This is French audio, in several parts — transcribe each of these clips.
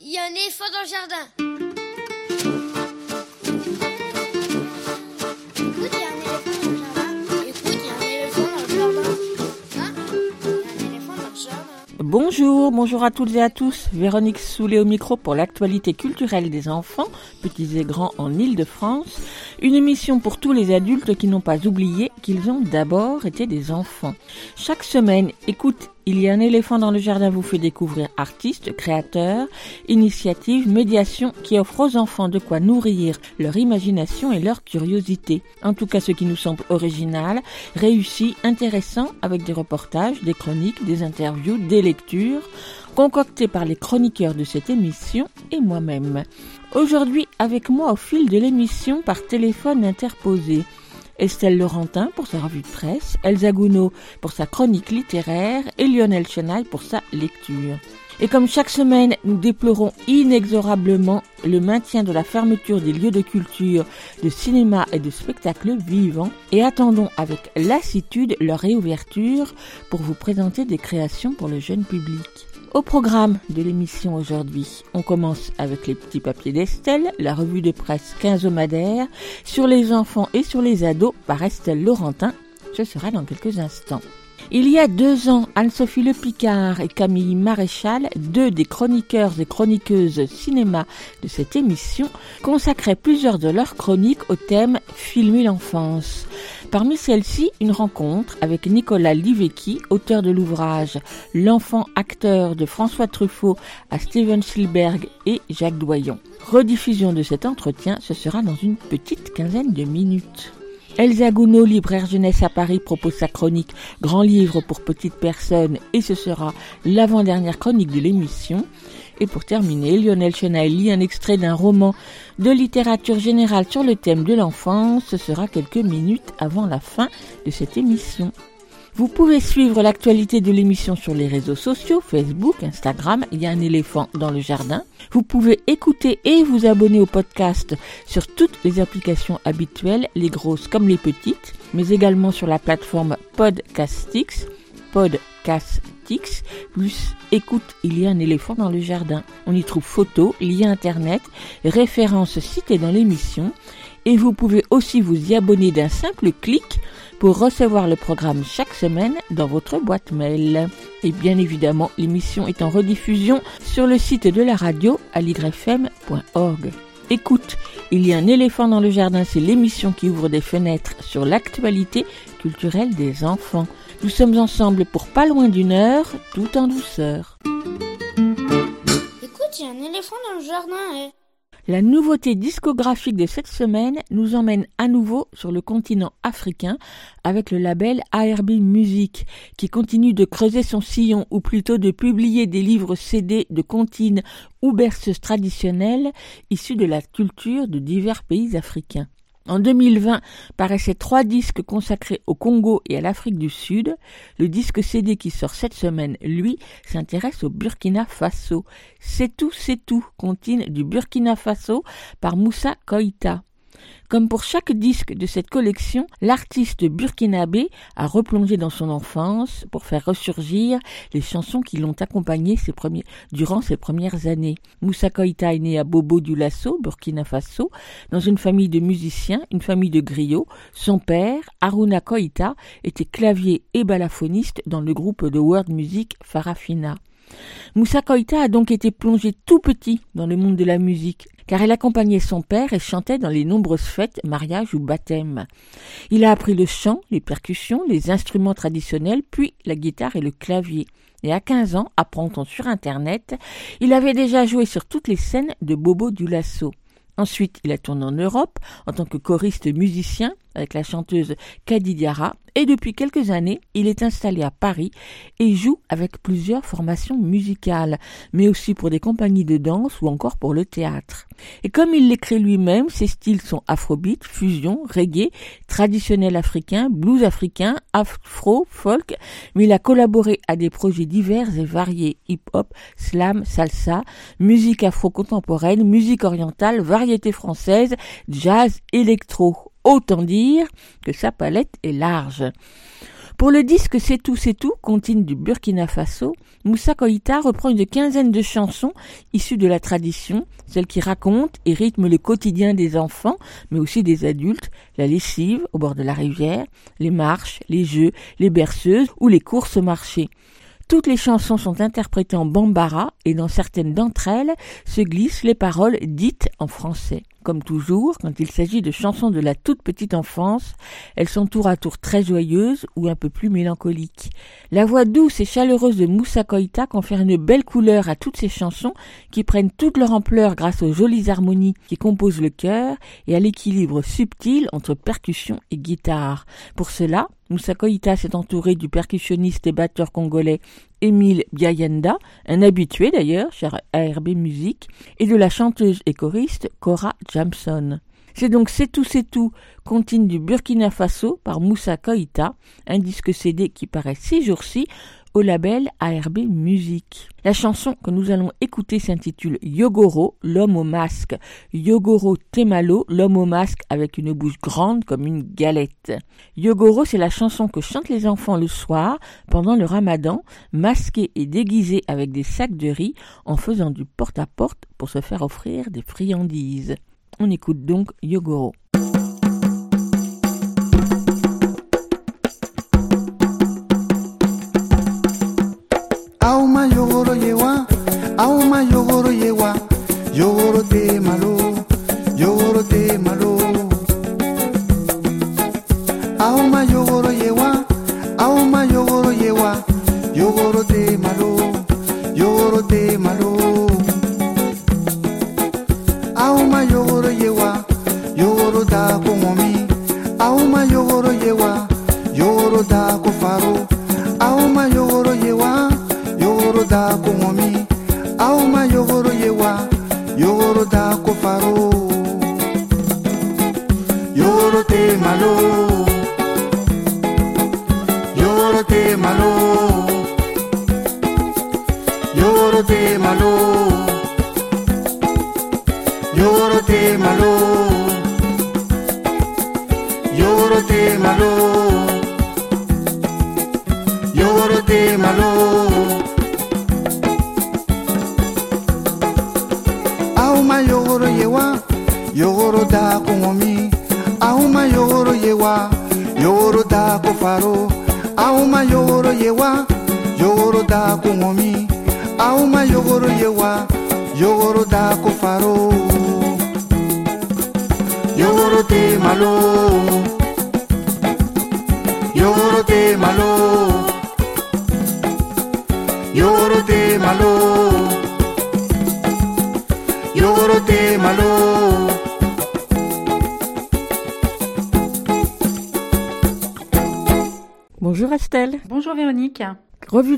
il y a un éléphant dans le jardin. Bonjour, bonjour à toutes et à tous. Véronique Soulet au micro pour l'actualité culturelle des enfants, petits et grands en Île-de-France. Une émission pour tous les adultes qui n'ont pas oublié qu'ils ont d'abord été des enfants. Chaque semaine, écoute, il y a un éléphant dans le jardin vous fait découvrir artistes, créateurs, initiatives, médiations qui offrent aux enfants de quoi nourrir leur imagination et leur curiosité. En tout cas, ce qui nous semble original, réussi, intéressant avec des reportages, des chroniques, des interviews, des lectures concoctées par les chroniqueurs de cette émission et moi-même. Aujourd'hui, avec moi au fil de l'émission par téléphone interposé. Estelle Laurentin pour sa revue de presse, Elsa Gounod pour sa chronique littéraire et Lionel Chenaille pour sa lecture. Et comme chaque semaine, nous déplorons inexorablement le maintien de la fermeture des lieux de culture, de cinéma et de spectacles vivants et attendons avec lassitude leur réouverture pour vous présenter des créations pour le jeune public. Au programme de l'émission aujourd'hui, on commence avec les petits papiers d'Estelle, la revue de presse quinzomadaire sur les enfants et sur les ados par Estelle Laurentin. Ce sera dans quelques instants. Il y a deux ans, Anne-Sophie Le Picard et Camille Maréchal, deux des chroniqueurs et chroniqueuses cinéma de cette émission, consacraient plusieurs de leurs chroniques au thème Filmer l'enfance. Parmi celles-ci, une rencontre avec Nicolas Livecki, auteur de l'ouvrage L'enfant acteur de François Truffaut à Steven Spielberg et Jacques Doyon. Rediffusion de cet entretien, ce sera dans une petite quinzaine de minutes. Elsa Gounod, libraire jeunesse à Paris, propose sa chronique Grand livre pour petites personnes et ce sera l'avant-dernière chronique de l'émission. Et pour terminer, Lionel Chenaille lit un extrait d'un roman de littérature générale sur le thème de l'enfance. Ce sera quelques minutes avant la fin de cette émission. Vous pouvez suivre l'actualité de l'émission sur les réseaux sociaux, Facebook, Instagram, il y a un éléphant dans le jardin. Vous pouvez écouter et vous abonner au podcast sur toutes les applications habituelles, les grosses comme les petites, mais également sur la plateforme Podcastix, Podcastix, plus écoute, il y a un éléphant dans le jardin. On y trouve photos, liens internet, références citées dans l'émission, et vous pouvez aussi vous y abonner d'un simple clic pour recevoir le programme chaque semaine dans votre boîte mail. Et bien évidemment, l'émission est en rediffusion sur le site de la radio à ligrefm.org. Écoute, il y a un éléphant dans le jardin, c'est l'émission qui ouvre des fenêtres sur l'actualité culturelle des enfants. Nous sommes ensemble pour pas loin d'une heure, tout en douceur. Écoute, il y a un éléphant dans le jardin. eh. La nouveauté discographique de cette semaine nous emmène à nouveau sur le continent africain avec le label ARB Music qui continue de creuser son sillon ou plutôt de publier des livres CD de comptines ou berceuses traditionnelles issus de la culture de divers pays africains. En 2020 paraissaient trois disques consacrés au Congo et à l'Afrique du Sud. Le disque CD qui sort cette semaine, lui, s'intéresse au Burkina Faso. C'est tout, c'est tout, comptine du Burkina Faso par Moussa Koïta. Comme pour chaque disque de cette collection, l'artiste burkinabé a replongé dans son enfance pour faire ressurgir les chansons qui l'ont accompagné durant ses premières années. Moussa Koïta est né à Bobo du Lasso, Burkina Faso, dans une famille de musiciens, une famille de griots. Son père, Aruna Koïta, était clavier et balafoniste dans le groupe de world music Farafina. Moussa Koïta a donc été plongé tout petit dans le monde de la musique, car elle accompagnait son père et chantait dans les nombreuses fêtes, mariages ou baptêmes. Il a appris le chant, les percussions, les instruments traditionnels, puis la guitare et le clavier. Et à 15 ans, apprend-on sur Internet, il avait déjà joué sur toutes les scènes de Bobo du Lasso. Ensuite, il a tourné en Europe en tant que choriste musicien avec la chanteuse Kadi Diarra et depuis quelques années, il est installé à Paris et joue avec plusieurs formations musicales, mais aussi pour des compagnies de danse ou encore pour le théâtre. Et comme il l'écrit lui-même, ses styles sont afrobeat, fusion, reggae, traditionnel africain, blues africain, afro, folk, mais il a collaboré à des projets divers et variés, hip-hop, slam, salsa, musique afro-contemporaine, musique orientale, variété française, jazz, électro. Autant dire que sa palette est large. Pour le disque C'est tout, c'est tout, contine du Burkina Faso, Moussa Koïta reprend une quinzaine de chansons issues de la tradition, celles qui racontent et rythment le quotidien des enfants, mais aussi des adultes, la lessive au bord de la rivière, les marches, les jeux, les berceuses ou les courses au marché. Toutes les chansons sont interprétées en bambara et dans certaines d'entre elles se glissent les paroles dites en français. Comme toujours, quand il s'agit de chansons de la toute petite enfance, elles sont tour à tour très joyeuses ou un peu plus mélancoliques. La voix douce et chaleureuse de Moussa Koïta confère une belle couleur à toutes ces chansons qui prennent toute leur ampleur grâce aux jolies harmonies qui composent le chœur et à l'équilibre subtil entre percussion et guitare. Pour cela, Moussa Koïta s'est entouré du percussionniste et batteur congolais Émile Biayenda, un habitué d'ailleurs chez ARB Musique, et de la chanteuse et choriste Cora Jamson. C'est donc C'est tout, c'est tout, contine du Burkina Faso par Moussa Koïta, un disque CD qui paraît six jours-ci label ARB Musique. La chanson que nous allons écouter s'intitule Yogoro, l'homme au masque. Yogoro Temalo, l'homme au masque avec une bouche grande comme une galette. Yogoro, c'est la chanson que chantent les enfants le soir pendant le ramadan, masqués et déguisés avec des sacs de riz en faisant du porte-à-porte -porte pour se faire offrir des friandises. On écoute donc Yogoro. ma yogoro yewa yogoro te malo yo yogoro te malo.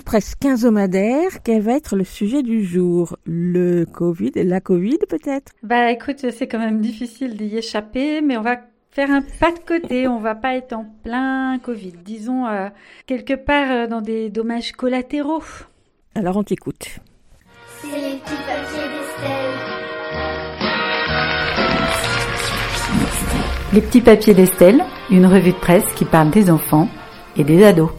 Presse quinzomadaire, quel va être le sujet du jour? Le Covid, la Covid peut-être? Bah écoute, c'est quand même difficile d'y échapper, mais on va faire un pas de côté, on va pas être en plein Covid, disons euh, quelque part euh, dans des dommages collatéraux. Alors on t'écoute. C'est les petits papiers d'Estelle. Les petits papiers d'Estelle, une revue de presse qui parle des enfants et des ados.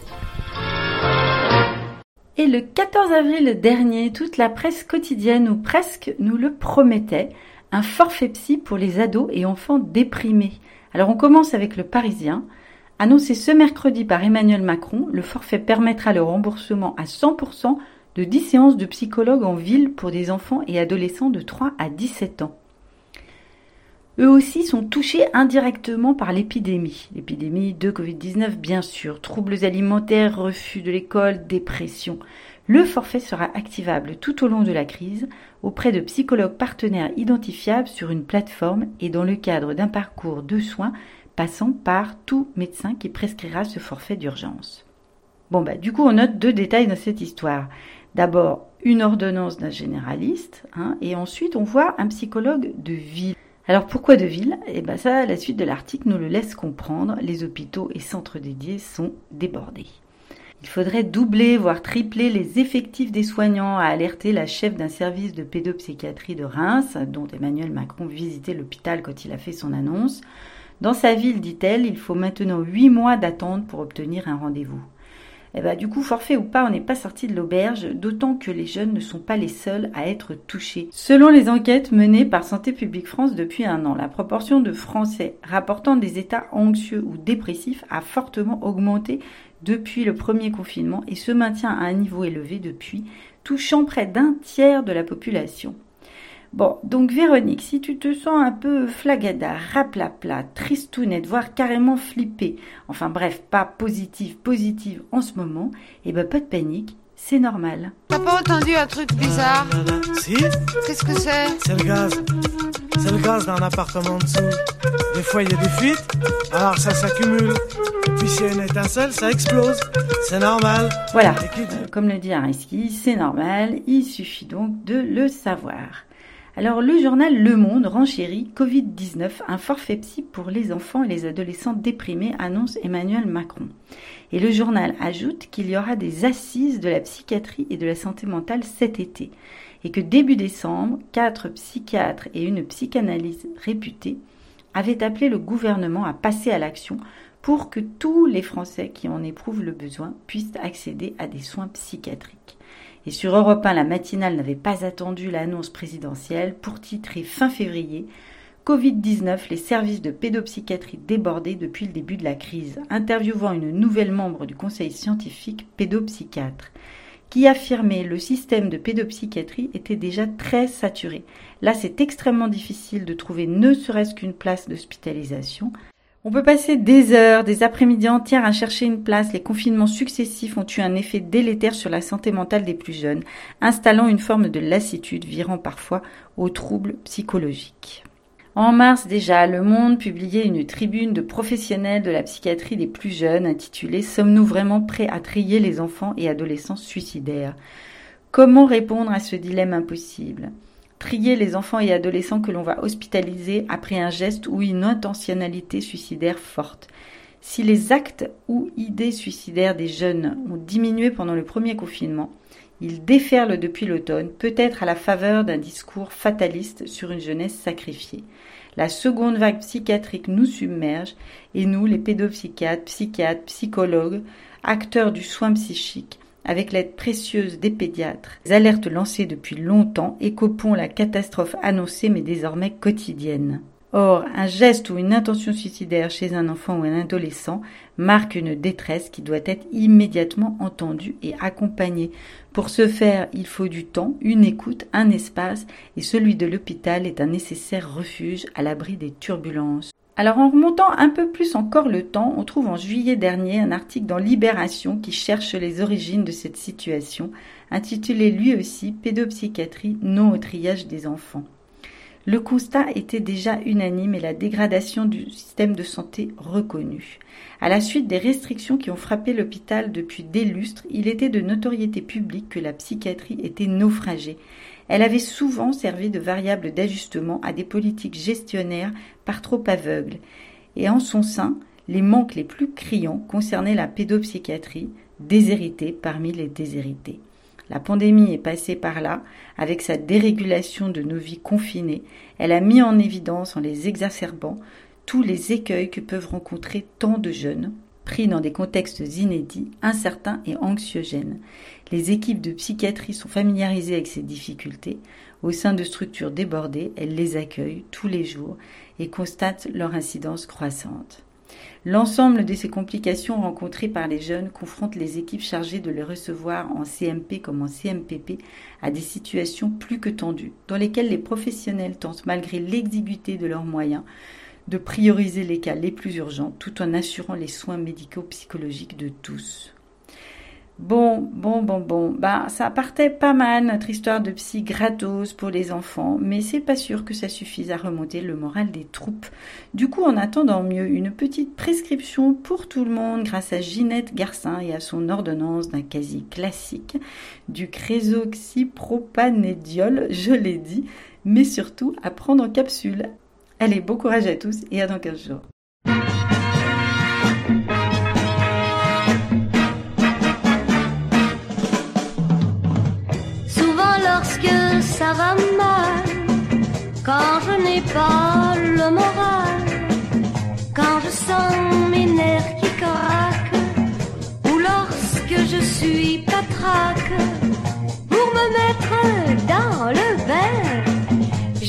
Et le 14 avril dernier, toute la presse quotidienne ou presque nous le promettait, un forfait psy pour les ados et enfants déprimés. Alors on commence avec le Parisien. Annoncé ce mercredi par Emmanuel Macron, le forfait permettra le remboursement à 100% de 10 séances de psychologue en ville pour des enfants et adolescents de 3 à 17 ans eux aussi sont touchés indirectement par l'épidémie. L'épidémie de Covid-19, bien sûr, troubles alimentaires, refus de l'école, dépression. Le forfait sera activable tout au long de la crise auprès de psychologues partenaires identifiables sur une plateforme et dans le cadre d'un parcours de soins passant par tout médecin qui prescrira ce forfait d'urgence. Bon bah du coup on note deux détails dans cette histoire. D'abord une ordonnance d'un généraliste hein, et ensuite on voit un psychologue de ville. Alors pourquoi de ville? Eh bien ça, la suite de l'article nous le laisse comprendre. Les hôpitaux et centres dédiés sont débordés. Il faudrait doubler, voire tripler les effectifs des soignants, a alerté la chef d'un service de pédopsychiatrie de Reims, dont Emmanuel Macron visitait l'hôpital quand il a fait son annonce. Dans sa ville, dit-elle, il faut maintenant huit mois d'attente pour obtenir un rendez-vous. Eh ben, du coup, forfait ou pas, on n'est pas sorti de l'auberge, d'autant que les jeunes ne sont pas les seuls à être touchés. Selon les enquêtes menées par Santé publique France depuis un an, la proportion de Français rapportant des états anxieux ou dépressifs a fortement augmenté depuis le premier confinement et se maintient à un niveau élevé depuis, touchant près d'un tiers de la population. Bon, donc Véronique, si tu te sens un peu flagada, raplapla, tristounette, voire carrément flippée, enfin bref, pas positive, positive en ce moment, eh ben pas de panique, c'est normal. T'as pas entendu un truc bizarre Si, Qu'est-ce que c'est? C'est le gaz. C'est le gaz dans l'appartement en dessous. Des fois, il y a des fuites, alors ça s'accumule. Puis s'il y a une étincelle, ça explose. C'est normal. Voilà, dit- comme le dit Ariski, c'est normal, il suffit donc de le savoir. Alors le journal Le Monde renchérit Covid-19, un forfait psy pour les enfants et les adolescents déprimés, annonce Emmanuel Macron. Et le journal ajoute qu'il y aura des assises de la psychiatrie et de la santé mentale cet été. Et que début décembre, quatre psychiatres et une psychanalyse réputée avaient appelé le gouvernement à passer à l'action pour que tous les Français qui en éprouvent le besoin puissent accéder à des soins psychiatriques. Et sur Europe 1, la matinale n'avait pas attendu l'annonce présidentielle pour titrer fin février Covid-19, les services de pédopsychiatrie débordés depuis le début de la crise, interviewant une nouvelle membre du conseil scientifique pédopsychiatre qui affirmait le système de pédopsychiatrie était déjà très saturé. Là, c'est extrêmement difficile de trouver ne serait-ce qu'une place d'hospitalisation. On peut passer des heures, des après-midi entières à chercher une place. Les confinements successifs ont eu un effet délétère sur la santé mentale des plus jeunes, installant une forme de lassitude virant parfois aux troubles psychologiques. En mars déjà, Le Monde publiait une tribune de professionnels de la psychiatrie des plus jeunes intitulée Sommes-nous vraiment prêts à trier les enfants et adolescents suicidaires? Comment répondre à ce dilemme impossible? Trier les enfants et adolescents que l'on va hospitaliser après un geste ou une intentionnalité suicidaire forte. Si les actes ou idées suicidaires des jeunes ont diminué pendant le premier confinement, ils déferlent depuis l'automne, peut-être à la faveur d'un discours fataliste sur une jeunesse sacrifiée. La seconde vague psychiatrique nous submerge et nous, les pédopsychiatres, psychiatres, psychologues, acteurs du soin psychique, avec l'aide précieuse des pédiatres, alertes lancées depuis longtemps écopons la catastrophe annoncée mais désormais quotidienne. Or, un geste ou une intention suicidaire chez un enfant ou un adolescent marque une détresse qui doit être immédiatement entendue et accompagnée. Pour ce faire, il faut du temps, une écoute, un espace, et celui de l'hôpital est un nécessaire refuge à l'abri des turbulences. Alors en remontant un peu plus encore le temps, on trouve en juillet dernier un article dans Libération qui cherche les origines de cette situation, intitulé lui aussi Pédopsychiatrie, non au triage des enfants. Le constat était déjà unanime et la dégradation du système de santé reconnue. À la suite des restrictions qui ont frappé l'hôpital depuis des lustres, il était de notoriété publique que la psychiatrie était naufragée. Elle avait souvent servi de variable d'ajustement à des politiques gestionnaires par trop aveugles. Et en son sein, les manques les plus criants concernaient la pédopsychiatrie, déshéritée parmi les déshérités. La pandémie est passée par là, avec sa dérégulation de nos vies confinées. Elle a mis en évidence, en les exacerbant, tous les écueils que peuvent rencontrer tant de jeunes, pris dans des contextes inédits, incertains et anxiogènes. Les équipes de psychiatrie sont familiarisées avec ces difficultés. Au sein de structures débordées, elles les accueillent tous les jours et constatent leur incidence croissante. L'ensemble de ces complications rencontrées par les jeunes confrontent les équipes chargées de les recevoir en CMP comme en CMPP à des situations plus que tendues, dans lesquelles les professionnels tentent, malgré l'exiguïté de leurs moyens, de prioriser les cas les plus urgents tout en assurant les soins médico-psychologiques de tous. Bon, bon, bon, bon, bah ça partait pas mal notre histoire de psy gratos pour les enfants, mais c'est pas sûr que ça suffise à remonter le moral des troupes. Du coup, en attendant mieux, une petite prescription pour tout le monde grâce à Ginette Garcin et à son ordonnance d'un quasi classique, du crésoxypropanédiol, je l'ai dit, mais surtout à prendre en capsule. Allez, bon courage à tous et à dans 15 jours. Quand je n'ai pas le moral, sens mes nerfs qui craquent, ou lorsque je suis patraque, pour me mettre dans le bain,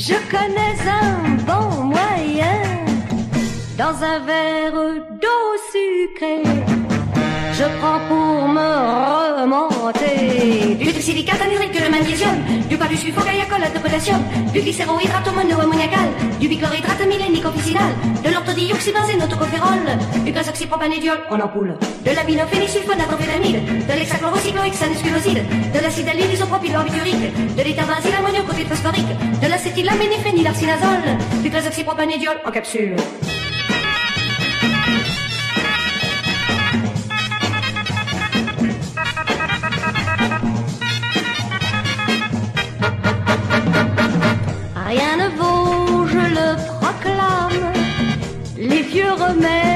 je connais un bon moyen. Dans un verre d'eau sucrée, je prends pour me remonter. Du silicate anhydrique, le magnésium, du pas du sulfogaiacolate de potassium, du glycérohydrate monoammoniacal, du bichlorhydrate de l'orthodioxybenzène du gazoxypropanédiol en ampoule, de l'aminophénylsulfonatrophétamide, de l'hexachlorocycloïque sanesculoside, de l'acide allylisopropylbarbiturique, de l'éthabenzyle ammoniocopyl phosphorique, de l'acétylaméniphénylarcinazole, du gazoxypropanédiol en capsule. Rien ne vaut, je le proclame, les vieux remèdes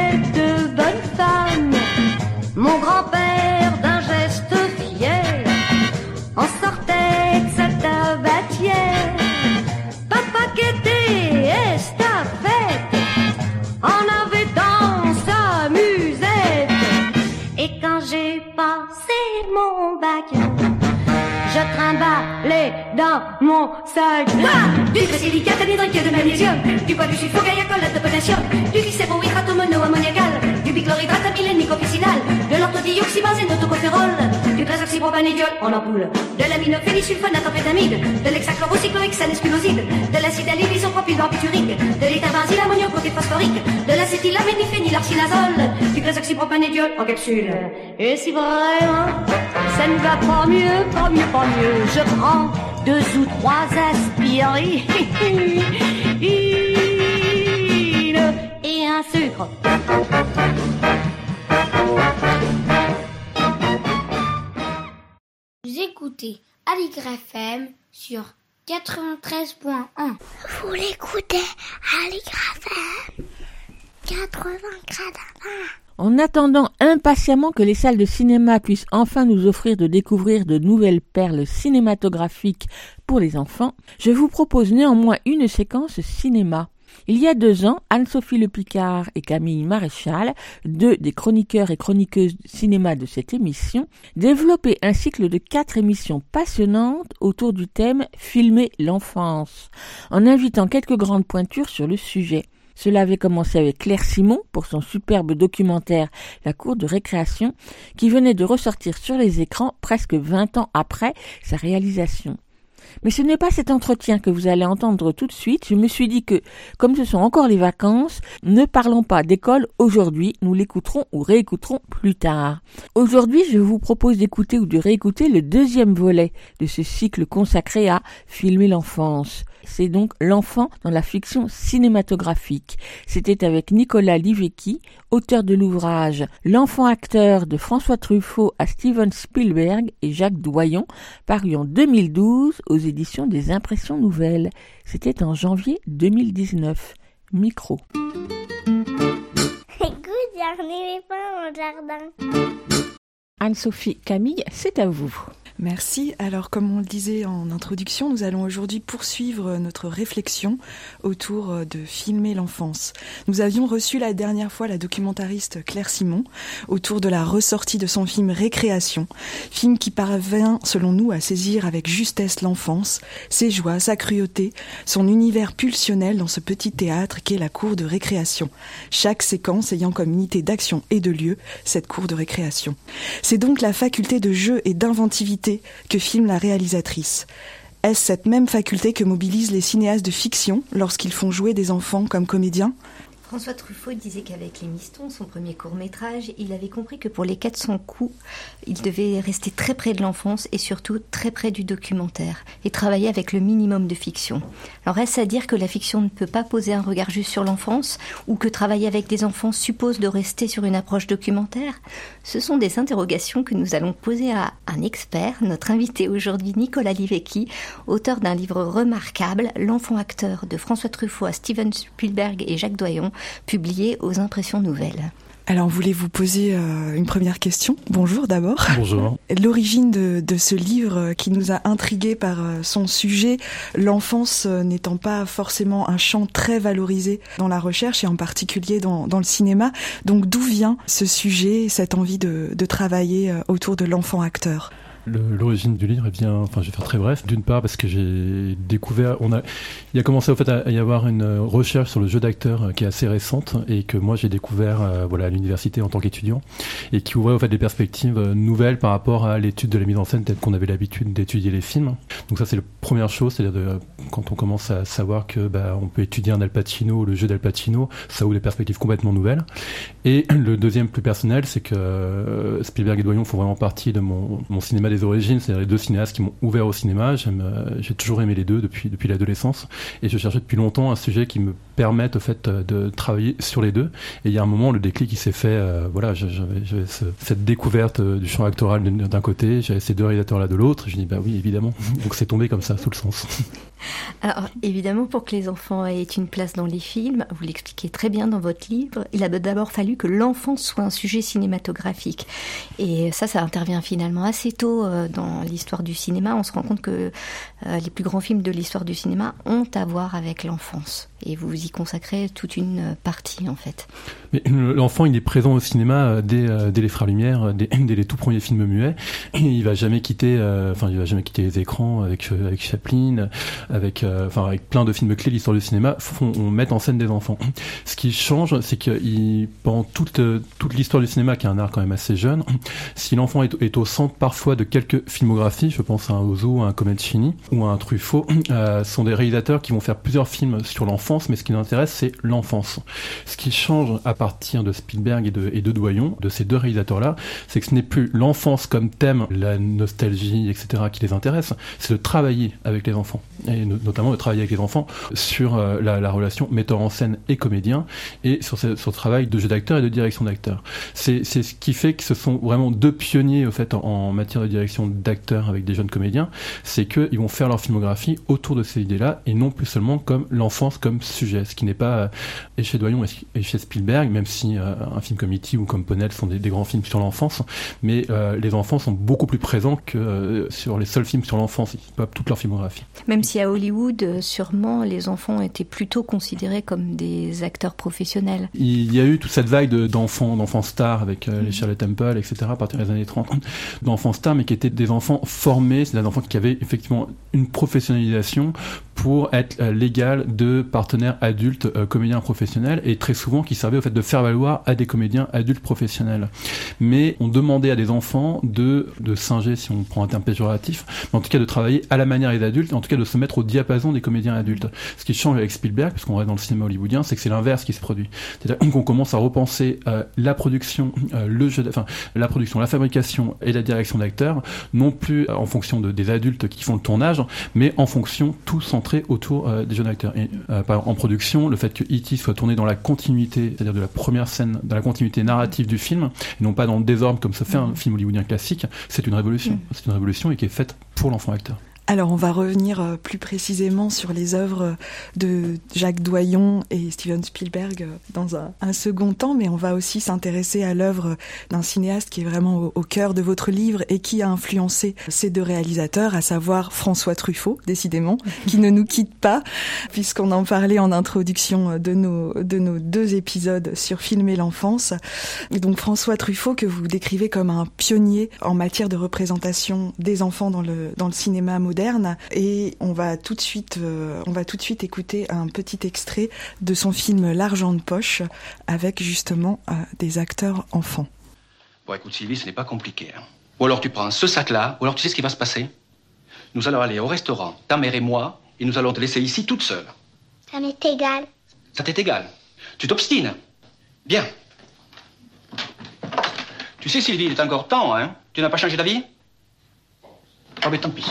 dans mon sac. Ah du silicate anhydrique de magnésium, du poids du sulfogaiacolate de potassium, du glycérohydrate monoammoniacal, du bichlorhydrate amylénique officinal, de l'orthodioxybenzène autocophérol, du gazoxypropanédiol en ampoule, de l'aminophénylsulfonatrophétamide, de l'hexachlorocycloïque sanesculoside, de l'acide allylisopropylbarbiturique, de l'éthabenzyle ammoniocopyl phosphorique, de l'acétylaméniphénylarcinazole, du gazoxypropanédiol en capsule. Et si vraiment ça ne va pas mieux, pas mieux, pas mieux, je prends deux ou trois aspirines et un sucre. Vous écoutez Aligre FM sur 93.1. Vous l'écoutez à l'IGRAFM 80 En attendant impatiemment que les salles de cinéma puissent enfin nous offrir de découvrir de nouvelles perles cinématographiques pour les enfants, je vous propose néanmoins une séquence cinéma. Il y a deux ans, Anne-Sophie Le Picard et Camille Maréchal, deux des chroniqueurs et chroniqueuses cinéma de cette émission, développaient un cycle de quatre émissions passionnantes autour du thème Filmer l'enfance, en invitant quelques grandes pointures sur le sujet. Cela avait commencé avec Claire Simon pour son superbe documentaire La cour de récréation, qui venait de ressortir sur les écrans presque 20 ans après sa réalisation. Mais ce n'est pas cet entretien que vous allez entendre tout de suite. Je me suis dit que, comme ce sont encore les vacances, ne parlons pas d'école aujourd'hui, nous l'écouterons ou réécouterons plus tard. Aujourd'hui, je vous propose d'écouter ou de réécouter le deuxième volet de ce cycle consacré à filmer l'enfance. C'est donc l'enfant dans la fiction cinématographique. C'était avec Nicolas Livecki, auteur de l'ouvrage L'enfant acteur de François Truffaut à Steven Spielberg et Jacques Doyon, paru en 2012 aux éditions des Impressions Nouvelles. C'était en janvier 2019. Micro. Écoute, il y a un éléphant au jardin. Anne-Sophie Camille, c'est à vous. Merci. Alors, comme on le disait en introduction, nous allons aujourd'hui poursuivre notre réflexion autour de filmer l'enfance. Nous avions reçu la dernière fois la documentariste Claire Simon autour de la ressortie de son film Récréation, film qui parvient, selon nous, à saisir avec justesse l'enfance, ses joies, sa cruauté, son univers pulsionnel dans ce petit théâtre qu'est la cour de récréation. Chaque séquence ayant comme unité d'action et de lieu cette cour de récréation. C'est donc la faculté de jeu et d'inventivité que filme la réalisatrice. Est-ce cette même faculté que mobilisent les cinéastes de fiction lorsqu'ils font jouer des enfants comme comédiens? François Truffaut disait qu'avec Les Mistons, son premier court-métrage, il avait compris que pour les 400 coups, il devait rester très près de l'enfance et surtout très près du documentaire et travailler avec le minimum de fiction. Alors est-ce à dire que la fiction ne peut pas poser un regard juste sur l'enfance ou que travailler avec des enfants suppose de rester sur une approche documentaire? Ce sont des interrogations que nous allons poser à un expert, notre invité aujourd'hui Nicolas Livecki, auteur d'un livre remarquable, L'enfant acteur de François Truffaut à Steven Spielberg et Jacques Doyon, publié aux Impressions Nouvelles. Alors, voulez-vous poser euh, une première question? Bonjour d'abord. Bonjour. L'origine de, de, ce livre euh, qui nous a intrigués par euh, son sujet, l'enfance n'étant pas forcément un champ très valorisé dans la recherche et en particulier dans, dans le cinéma. Donc, d'où vient ce sujet, cette envie de, de travailler autour de l'enfant acteur? L'origine du livre vient, enfin je vais faire très bref, d'une part parce que j'ai découvert, on a, il a commencé au fait à y avoir une recherche sur le jeu d'acteur euh, qui est assez récente et que moi j'ai découvert euh, voilà à l'université en tant qu'étudiant et qui ouvrait au fait des perspectives euh, nouvelles par rapport à l'étude de la mise en scène telle qu'on avait l'habitude d'étudier les films. Donc ça c'est la première chose, c'est-à-dire quand on commence à savoir que bah, on peut étudier un Al Pacino, le jeu d'Al Pacino, ça ouvre des perspectives complètement nouvelles. Et le deuxième plus personnel, c'est que Spielberg et Doyon font vraiment partie de mon, mon cinéma des origines, c'est-à-dire les deux cinéastes qui m'ont ouvert au cinéma. Euh, j'ai toujours aimé les deux depuis l'adolescence, et je cherchais depuis longtemps un sujet qui me permette au fait de travailler sur les deux. Et il y a un moment, le déclic qui s'est fait. Euh, voilà, j'avais, cette découverte euh, du champ actoral d'un côté, j'avais ces deux réalisateurs là de l'autre. Je dis bah oui, évidemment. Donc c'est tombé comme ça, sous le sens. Alors évidemment, pour que les enfants aient une place dans les films, vous l'expliquez très bien dans votre livre, il a d'abord fallu que l'enfance soit un sujet cinématographique. Et ça, ça intervient finalement assez tôt euh, dans l'histoire du cinéma. On se rend compte que euh, les plus grands films de l'histoire du cinéma ont à voir avec l'enfance. Et vous y consacrez toute une partie en fait. Mais l'enfant, il est présent au cinéma euh, dès, dès les Frères Lumière, dès, dès, les tout premiers films muets. Et il va jamais quitter, enfin, il va jamais quitter les écrans avec avec Chaplin, avec enfin avec plein de films clés de l'histoire du cinéma. Font, on met en scène des enfants. Ce qui change, c'est que pendant toute toute l'histoire du cinéma, qui est un art quand même assez jeune, si l'enfant est, au centre parfois de quelques filmographies, je pense à un Ozo, à un Comencini ou à un Truffaut, euh, sont des réalisateurs qui vont faire plusieurs films sur mais ce qui nous intéresse, c'est l'enfance. Ce qui change à partir de Spielberg et de, Doyon, de ces deux réalisateurs-là, c'est que ce n'est plus l'enfance comme thème, la nostalgie, etc., qui les intéresse, c'est de travailler avec les enfants, et notamment de travailler avec les enfants sur euh, la, la, relation metteur en scène et comédien, et sur ce, travail de jeu d'acteur et de direction d'acteur. C'est ce qui fait que ce sont vraiment deux pionniers, au fait, en, en matière de direction d'acteurs avec des jeunes comédiens, c'est qu'ils vont faire leur filmographie autour de ces idées-là et non plus seulement comme l'enfance comme sujet, ce qui n'est pas euh, et chez Doyon et chez Spielberg, même si euh, un film comme E.T. ou comme Ponel sont des, des, grands films sur l'enfance, mais euh, les enfants sont beaucoup plus présents que euh, sur les seuls films sur l'enfance, ils peuvent toute leur filmographie. Même si à Hollywood, euh, sûrement, les enfants étaient plutôt considérés comme des acteurs professionnels. Il y a eu toute cette vague d'enfants, d'enfants stars avec les Charlotte Temple, etc. à partir des années 30, d'enfants stars, mais qui étaient des enfants formés, c'est des enfants qui avaient effectivement une professionnalisation pour être euh, l'égal de partenaires adultes euh, professionnels et très souvent qui servait au fait de faire valoir à des comédiens adultes professionnels. Mais on demandait à des enfants de, de singer, si on prend un terme péjoratif, mais en tout cas de travailler à la manière des adultes, en tout cas de se mettre au diapason des comédiens adultes. Ce qui change avec Spielberg, parce qu'on reste dans le cinéma hollywoodien, c'est que c'est l'inverse qui se produit. C'est-à-dire qu'on commence à repenser euh, la production, euh, le jeu, enfin la production, la fabrication et la direction d'acteurs, non plus en fonction de, des adultes qui font le tournage, mais en fonction tout centré autour euh, des jeunes acteurs. Et euh, en production, le fait que E.T. soit tourné dans la continuité, c'est-à-dire de la première scène, dans la continuité narrative du film, et non pas dans le désordre comme se fait un film hollywoodien classique, c'est une révolution. Mm. C'est une révolution et qui est faite pour l'enfant acteur. Alors on va revenir euh, plus précisément sur les œuvres de Jacques Doyon et Steven Spielberg euh, dans un, un second temps, mais on va aussi s'intéresser à l'œuvre d'un cinéaste qui est vraiment au, au, cœur de votre livre et qui a influencé ces deux réalisateurs, à savoir François Truffaut, décidément, qui ne nous quitte pas, puisqu'on en parlait en introduction de nos, de nos deux épisodes sur Filmer l'enfance. Et donc François Truffaut que vous décrivez comme un pionnier en matière de représentation des enfants dans le, dans le cinéma moderne moderne et on va tout de suite euh, on va tout de suite écouter un petit extrait de son film L'argent de poche avec justement euh, des acteurs enfants. Bon écoute Sylvie, ce n'est pas compliqué. Hein. Ou alors tu prends ce sac là, ou alors tu sais ce qui va se passer Nous allons aller au restaurant, ta mère et moi, et nous allons te laisser ici toute seule. Ça m'est égal. Ça t'est égal. Tu t'obstines. Bien. Tu sais Sylvie, il est encore temps, hein Tu n'as pas changé d'avis? Oh mais tant pis.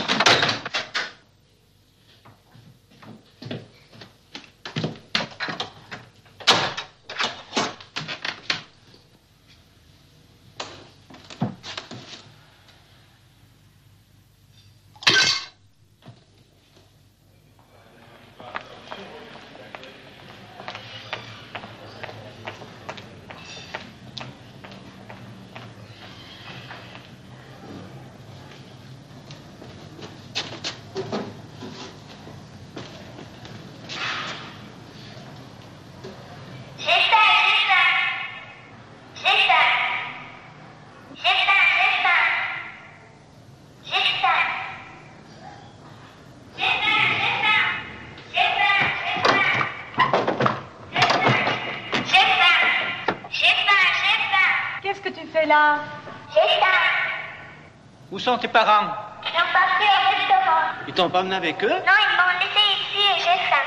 Où sont tes parents? Ils sont partis au restaurant. Ils t'ont pas emmené avec eux? Non, ils m'ont laissé ici et j'ai faim.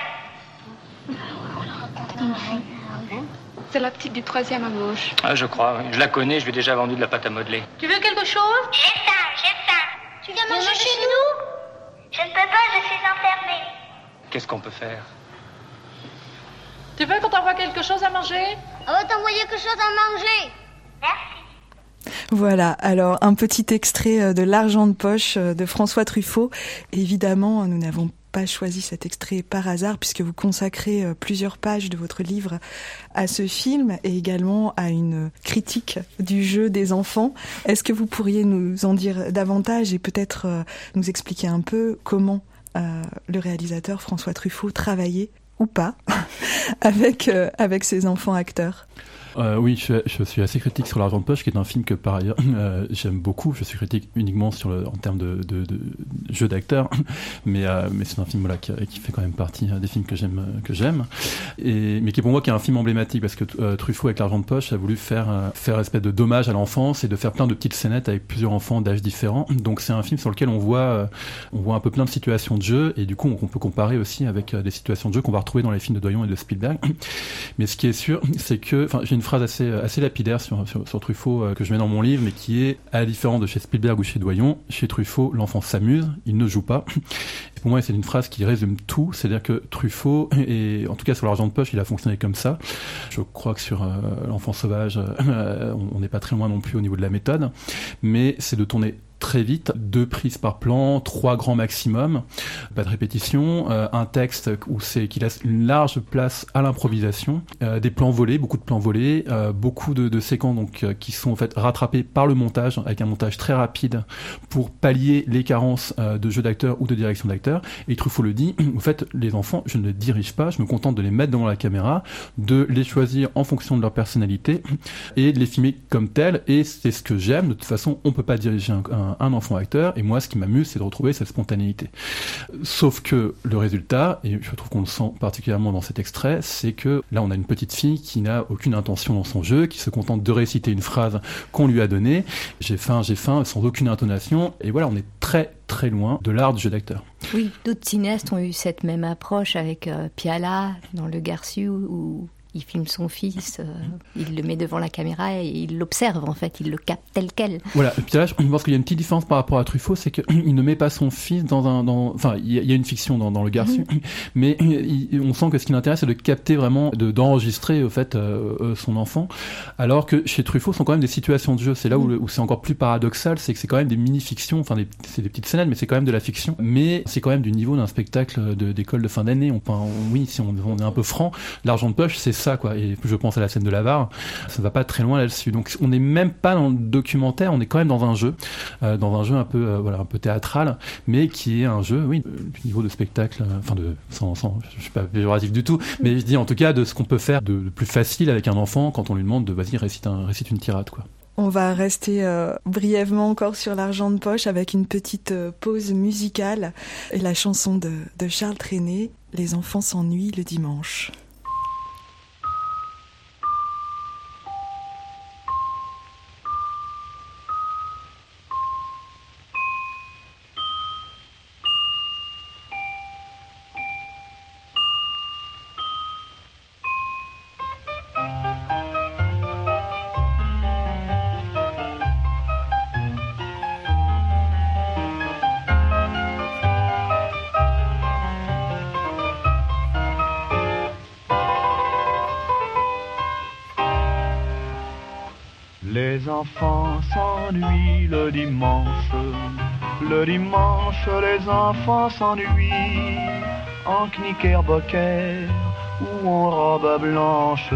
C'est la petite du troisième à gauche. Ah, je crois. oui. Je la connais, je lui ai déjà vendu de la pâte à modeler. Tu veux quelque chose? J'ai faim, j'ai faim. Tu viens manger chez nous? Je ne peux pas, je suis enfermée. Qu'est-ce qu'on peut faire? Tu veux qu'on t'envoie quelque chose à manger? On va t'envoyer quelque chose à manger. Voilà, alors un petit extrait euh, de L'argent de poche euh, de François Truffaut. Évidemment, nous n'avons pas choisi cet extrait par hasard puisque vous consacrez euh, plusieurs pages de votre livre à ce film et également à une critique du jeu des enfants. Est-ce que vous pourriez nous en dire davantage et peut-être nous expliquer un peu comment le réalisateur François Truffaut travaillait ou pas avec avec ses enfants acteurs? Euh, oui, je, suis assez critique sur L'argent de poche, qui est un film que par ailleurs euh, j'aime beaucoup. Je suis critique uniquement en termes de, de, de jeu d'acteur, mais, euh, mais c'est un film voilà, qui, fait quand même partie des films que j'aime, mais qui pour moi qui est un film emblématique parce que Truffaut avec L'argent de poche a voulu faire faire espèce de dommage à l'enfance et de faire plein de petites scénettes avec plusieurs enfants d'âges différents. Donc c'est un film sur lequel on voit on voit un peu plein de situations de jeu et du coup on, peut comparer aussi avec des situations de jeu qu'on va retrouver dans les films de Doyon et de Spielberg. Mais ce qui est sûr, c'est que, une phrase assez, assez lapidaire sur, Truffaut euh, que je mets dans mon livre, mais qui est, à la différence de chez Spielberg ou chez Doyon, chez Truffaut, l'enfant s'amuse, il ne joue pas. Et pour moi, c'est une phrase qui résume tout, c'est-à-dire que Truffaut, et en tout cas sur l'argent de poche, il a fonctionné comme ça. Je crois que sur euh, l'enfant sauvage, euh, on n'est pas très loin non plus au niveau de la méthode, mais c'est de tourner très vite, deux prises par plan, trois grands maximum, pas de répétition, euh, un texte où c'est qui laisse une large place à l'improvisation, euh, des plans volés, beaucoup de plans volés, euh, beaucoup de, de séquences donc euh, qui sont en fait rattrapées par le montage avec un montage très rapide pour pallier les carences euh, de jeu d'acteur ou de direction d'acteur. Et Truffaut le dit, en fait, les enfants, je ne les dirige pas, je me contente de les mettre devant la caméra, de les choisir en fonction de leur personnalité et de les filmer comme tels. Et c'est ce que j'aime. De toute façon, on peut pas diriger un, un- un enfant acteur. Et moi, ce qui m'amuse, c'est de retrouver cette spontanéité. Sauf que le résultat, et je trouve qu'on le sent particulièrement dans cet extrait, c'est que là, on a une petite fille qui n'a aucune intention dans son jeu, qui se contente de réciter une phrase qu'on lui a donnée. J'ai faim, j'ai faim, sans aucune intonation. Et voilà, on est très très loin de l'art du jeu d'acteur. Oui, d'autres cinéastes ont eu cette même approche avec euh, Piala dans Le Garçu où il filme son fils, euh, il le met devant la caméra et il l'observe en fait, il le capte tel quel. Voilà, et puis là, je pense qu'il y a une petite différence par rapport à Truffaut, c'est qu'il ne met pas son fils dans un... Dans, enfin, il y, a- une fiction dans, dans Le Garçu, mais il- on sent que ce qui l'intéresse, c'est de capter vraiment, de- d'enregistrer au fait euh, euh, son enfant, alors que chez Truffaut, ce sont quand même des situations de jeu. C'est là où, le- où c'est encore plus paradoxal, c'est que c'est quand même des mini-fictions, enfin, c'est des petites scénettes, mais c'est quand même de la fiction. Mais c'est quand même du niveau d'un spectacle de- d'école de, fin d'année. On- oui, si on, on est un peu franc, l'argent de poche, c'est ça, Et je pense à la scène de l'avare, ça va pas très loin là-dessus. Donc on n'est même pas dans le documentaire, on est quand même dans un jeu, euh, dans un jeu un peu, euh, un peu théâtral, mais qui est un jeu, oui, du niveau de spectacle, euh, enfin de, sans, sans, je suis pas péjoratif du tout, mais je dis en tout cas de ce qu'on peut faire de, plus facile avec un enfant quand on lui demande de vas-y récite un, une tirade, quoi. On va rester brièvement encore sur l'argent de poche avec une petite pause musicale et la chanson de, de Charles Trenet, Les enfants s'ennuient le dimanche. Enfants s'ennuient le dimanche. Le dimanche, les enfants s'ennuient en knickerbocker ou en robe blanche.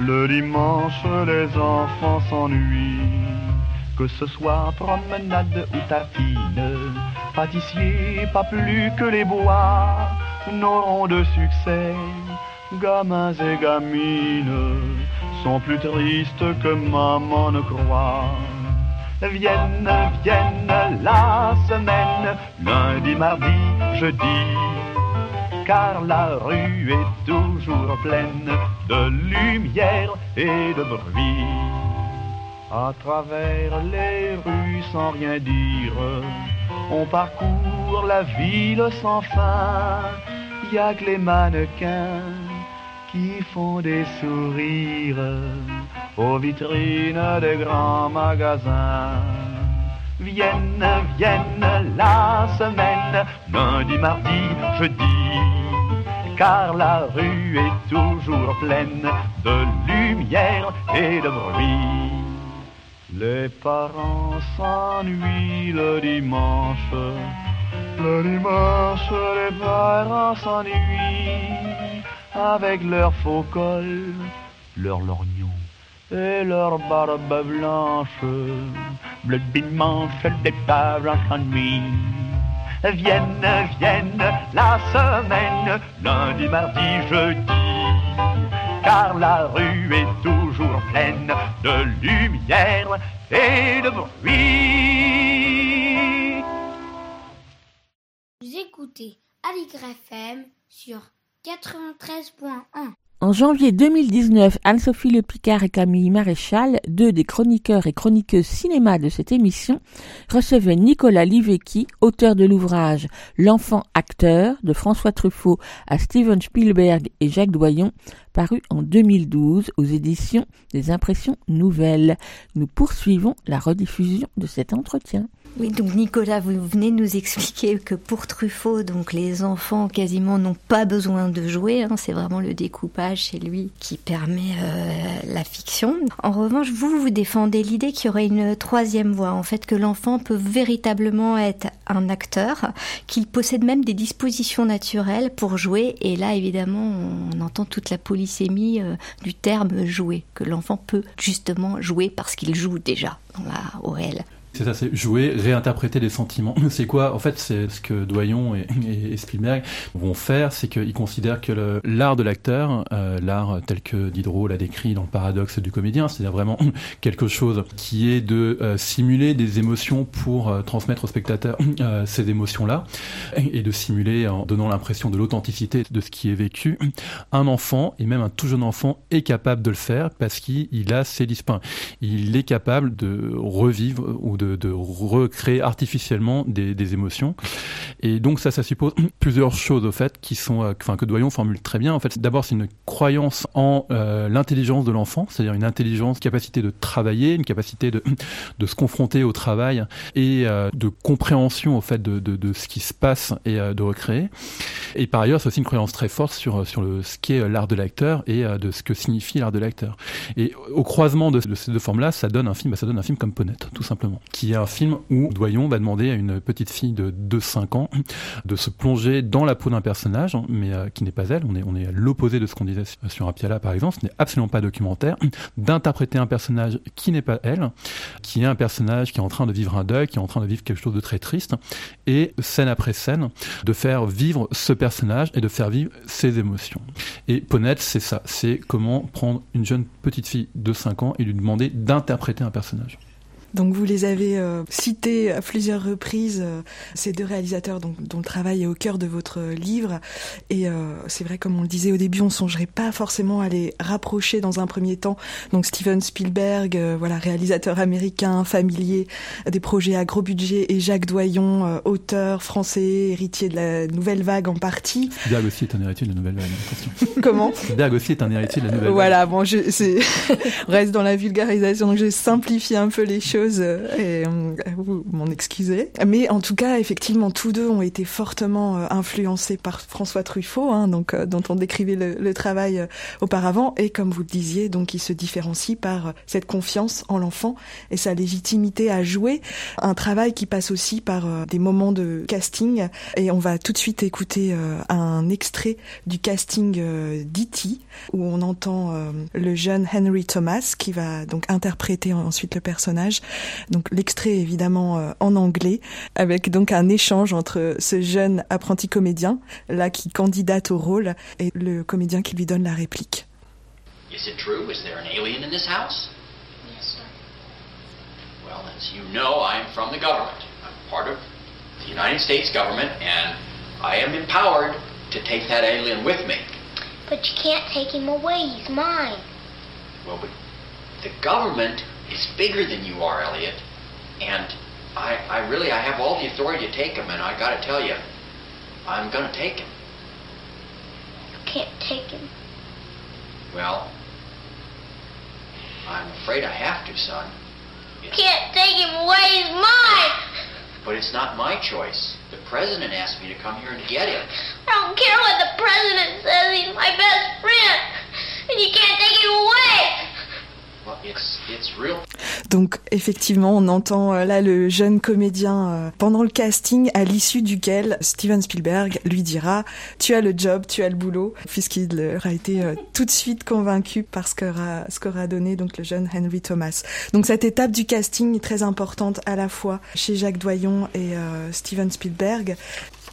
Le dimanche, les enfants s'ennuient. Que ce soit promenade ou tartine, pâtissier, pas plus que les bois n'auront de succès. Gamins et gamines plus tristes que maman ne croit. Vienne, vienne la semaine, lundi, mardi, jeudi, car la rue est toujours pleine de lumière et de bruit. À travers les rues sans rien dire, on parcourt la ville sans fin. Y a que les mannequins qui font des sourires aux vitrines des grands magasins. Vienne, vienne la semaine, lundi, mardi, jeudi, car la rue est toujours pleine de lumière et de bruit. Les parents s'ennuient le dimanche, le dimanche les parents s'ennuient avec leurs faux cols, leurs lorgnons et leur barbe blanche. Le dimanche, les parents s'ennuient. Vienne, vienne la semaine, lundi, mardi, jeudi. Car la rue est toujours pleine de lumière et de bruit. Vous écoutez Aligre FM sur 93.1. En janvier 2019, Anne-Sophie Le Picard et Camille Maréchal, deux des chroniqueurs et chroniqueuses cinéma de cette émission, recevaient Nicolas Livecki, auteur de l'ouvrage L'enfant acteur de François Truffaut à Steven Spielberg et Jacques Doyon, paru en 2012 aux éditions des Impressions Nouvelles. Nous poursuivons la rediffusion de cet entretien. Oui, donc Nicolas, vous venez nous expliquer que pour Truffaut, donc les enfants quasiment n'ont pas besoin de jouer. Hein, c'est vraiment le découpage chez lui qui permet euh, la fiction. En revanche, vous vous défendez l'idée qu'il y aurait une troisième voie, en fait, que l'enfant peut véritablement être un acteur, qu'il possède même des dispositions naturelles pour jouer. Et là, évidemment, on entend toute la polysémie euh, du terme jouer, que l'enfant peut justement jouer parce qu'il joue déjà dans la, réel. C'est ça, c'est jouer, réinterpréter les sentiments. C'est quoi En fait, c'est ce que Doyon et, et, Spielberg vont faire, c'est qu'ils considèrent que l'art de l'acteur, euh, l'art tel que Diderot l'a décrit dans le paradoxe du comédien, c'est-à-dire vraiment quelque chose qui est de euh, simuler des émotions pour euh, transmettre au spectateur ces émotions-là, et de simuler en donnant l'impression de l'authenticité de ce qui est vécu. Un enfant, et même un tout jeune enfant, est capable de le faire parce qu'il a ses dispins. Il est capable de revivre ou de de, recréer artificiellement des, émotions. Et donc ça, ça suppose plusieurs choses au fait qui sont, euh, enfin que Doyon formule très bien. En fait, d'abord c'est une croyance en euh, l'intelligence de l'enfant, c'est-à-dire une intelligence, capacité de travailler, une capacité de, de se confronter au travail et euh, de compréhension au fait de, de, ce qui se passe et de recréer. Et par ailleurs, c'est aussi une croyance très forte sur sur le ce qu'est l'art de l'acteur et de ce que signifie l'art de l'acteur. Et au croisement de, de ces deux formes-là, ça donne un film, bah, ça donne un film comme Ponette, tout simplement qui est un film où Doyon va demander à une petite fille de 2-5 ans de se plonger dans la peau d'un personnage, mais euh, qui n'est pas elle. On est, on est à l'opposé de ce qu'on disait sur Apiala, par exemple. Ce n'est absolument pas documentaire. D'interpréter un personnage qui n'est pas elle, qui est un personnage qui est en train de vivre un deuil, qui est en train de vivre quelque chose de très triste, et scène après scène, de faire vivre ce personnage et de faire vivre ses émotions. Et Ponette, c'est ça. C'est comment prendre une jeune petite fille de 5 ans et lui demander d'interpréter un personnage. Donc vous les avez euh, cités à plusieurs reprises, euh, ces deux réalisateurs donc, dont le travail est au cœur de votre livre. Et euh, c'est vrai, comme on le disait au début, on songerait pas forcément à les rapprocher dans un premier temps. Donc Steven Spielberg, euh, voilà, réalisateur américain, familier des projets à gros budget, et Jacques Doyon, euh, auteur français, héritier de la nouvelle vague en partie. Spielberg aussi est un héritier de la nouvelle vague. Attention. Comment? Spielberg aussi est un héritier de la nouvelle voilà, vague. bon, je, c'est reste dans la vulgarisation, donc je simplifie un peu les choses et euh, vous m'en excusez. Mais en tout cas, effectivement, tous deux ont été fortement euh, influencés par François Truffaut, hein, donc euh, dont on décrivait le, le, travail euh, auparavant. Et comme vous le disiez, donc il se différencie par euh, cette confiance en l'enfant et sa légitimité à jouer. Un travail qui passe aussi par euh, des moments de casting. Et on va tout de suite écouter un extrait du casting d'E.T. où on entend le jeune Henry Thomas qui va donc interpréter ensuite le personnage. Donc l'extrait est évidemment euh, en anglais, avec donc un échange entre ce jeune apprenti comédien, là qui candidate au rôle, et le comédien qui lui donne la réplique. Is it true? Is there an alien in this house? Yes, sir. Well, as you know, I am from the government. I'm part of the United States government, and I am empowered to take that alien with me. But you can't take him away. He's mine. Well, but the government is bigger than you are, Elliot. And I, I really, I have all the authority to take him, and I got to tell you, I'm going to take him. You can't take him. Well, I'm afraid I have to, son. You can't take him away. He's mine. But it's not my choice. The president asked me to come here and get him. I don't care what the president says. He's my best friend. And you can't take him away. Well, it's. Donc effectivement, on entend euh, là le jeune comédien euh, pendant le casting à l'issue duquel Steven Spielberg lui dira "Tu as le job, tu as le boulot", puisqu'il aura été euh, tout de suite convaincu par ce qu'aura ce qu'aura donné donc le jeune Henry Thomas. Donc cette étape du casting est très importante à la fois chez Jacques Doyon et Steven Spielberg.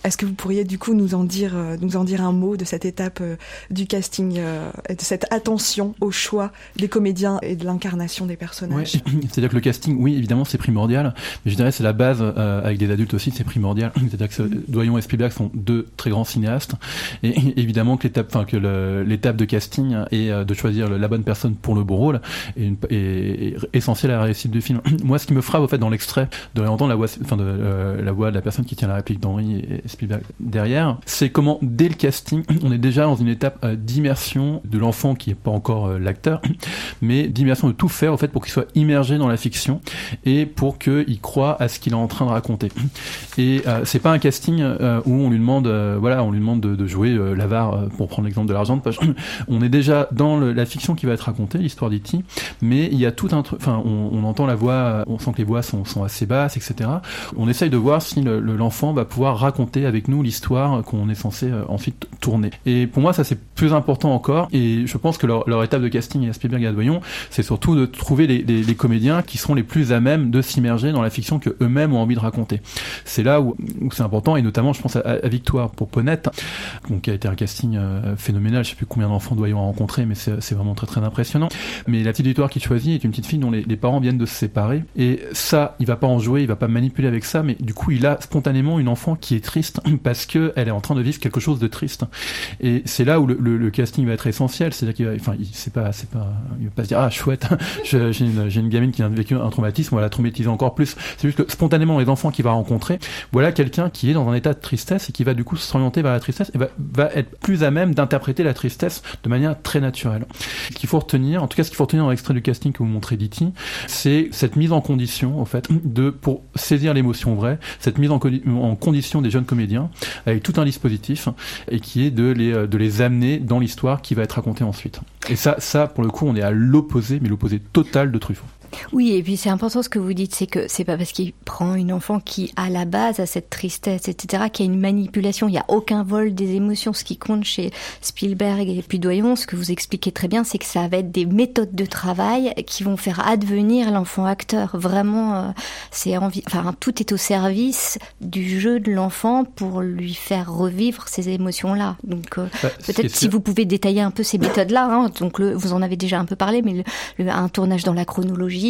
Est-ce que vous pourriez du coup nous en dire, euh, nous en dire un mot de cette étape euh, du casting euh, de cette attention au choix des comédiens et de l'incarnation des Ouais, personnages c'est-à-dire que le casting, oui, évidemment, c'est primordial, mais je dirais c'est la base avec des adultes aussi, c'est primordial. C'est-à-dire que Doyon et Spielberg sont deux très grands cinéastes, et évidemment que l'étape, enfin que l'étape de casting et de choisir la bonne personne pour le bon rôle est, une- essentielle à la réussite du film. Moi, ce qui me frappe au fait dans l'extrait, de entendre la voix, enfin de la voix de la personne qui tient la réplique d'Henri Spielberg derrière, c'est comment dès le casting, on est déjà dans une étape euh, d'immersion de l'enfant qui est pas encore euh, l'acteur, mais d'immersion de tout faire au fait pour qu'il soit immergé dans la fiction et pour qu'il croit à ce qu'il est en train de raconter. Et euh, c'est pas un casting euh, où on lui demande, voilà, on lui demande de, jouer l'avare pour prendre l'exemple de l'argent de poche. On est déjà dans la fiction qui va être racontée, l'histoire d'E.T., mais il y a tout un truc, enfin, on, entend la voix, on sent que les voix sont, assez basses, etc. On essaye de voir si le- le- l'enfant va pouvoir raconter avec nous l'histoire qu'on est censé euh, ensuite tourner. Et pour moi, ça c'est plus important encore. Et je pense que leur, étape de casting à Spielberg et à Doyon, c'est surtout de trouver les, comédiens qui sont les plus à même de s'immerger dans la fiction que eux-mêmes ont envie de raconter. C'est là où, c'est important, et notamment, je pense à, Victoire pour Ponette, donc, qui a été un casting euh, phénoménal. Je sais plus combien d'enfants Doyon a rencontré, mais c'est vraiment très très impressionnant. Mais la petite Victoire qu'il choisit est une petite fille dont les, les parents viennent de se séparer, et ça, il va pas en jouer, il va pas manipuler avec ça, mais du coup, il a spontanément une enfant qui est triste parce que elle est en train de vivre quelque chose de triste. Et c'est là où le, casting va être essentiel, c'est-à-dire qu'il va, enfin, il, c'est va pas se dire ah chouette, j'ai une, gamine qui a vécu un traumatisme, on va la traumatiser encore plus. C'est juste que spontanément les enfants qu'il va rencontrer, voilà quelqu'un qui est dans un état de tristesse et qui va du coup s'orienter vers la tristesse et va, être plus à même d'interpréter la tristesse de manière très naturelle. Ce qu'il faut retenir, en tout cas ce qu'il faut retenir dans l'extrait du casting que vous montrez d'E.T., c'est cette mise en condition, au fait, de pour saisir l'émotion vraie, cette mise en, en condition des jeunes comédiens avec tout un dispositif et qui est de les, euh, de les amener dans l'histoire qui va être racontée ensuite. Et ça, ça pour le coup, on est à l'opposé, mais l'opposé total de Truffaut. Oui, et puis c'est important ce que vous dites, c'est que c'est pas parce qu'il prend une enfant qui, à la base, a cette tristesse, etc., qu'il y a une manipulation. Il y a aucun vol des émotions. Ce qui compte chez Spielberg et puis Doyon, ce que vous expliquez très bien, c'est que ça va être des méthodes de travail qui vont faire advenir l'enfant acteur. Vraiment, euh, c'est envie, enfin, tout est au service du jeu de l'enfant pour lui faire revivre ces émotions-là. Donc, euh, Bah, peut-être si sûr- vous pouvez détailler un peu ces méthodes-là. Hein, donc, le, vous en avez déjà un peu parlé, mais le- le- un tournage dans la chronologie,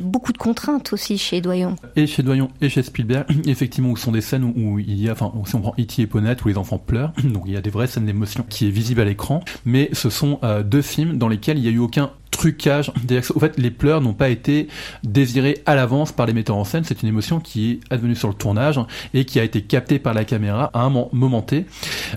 beaucoup de contraintes aussi chez Doyon. Et chez Doyon et chez Spielberg, effectivement, où sont des scènes où, où il y a, enfin, si on prend E.T. et Ponette, où les enfants pleurent, donc il y a des vraies scènes d'émotion qui est visible à l'écran, mais ce sont euh, deux films dans lesquels il n'y a eu aucun trucage. Au fait, les pleurs n'ont pas été désirés à l'avance par les metteurs en scène. C'est une émotion qui est advenue sur le tournage et qui a été captée par la caméra à un mo- moment T,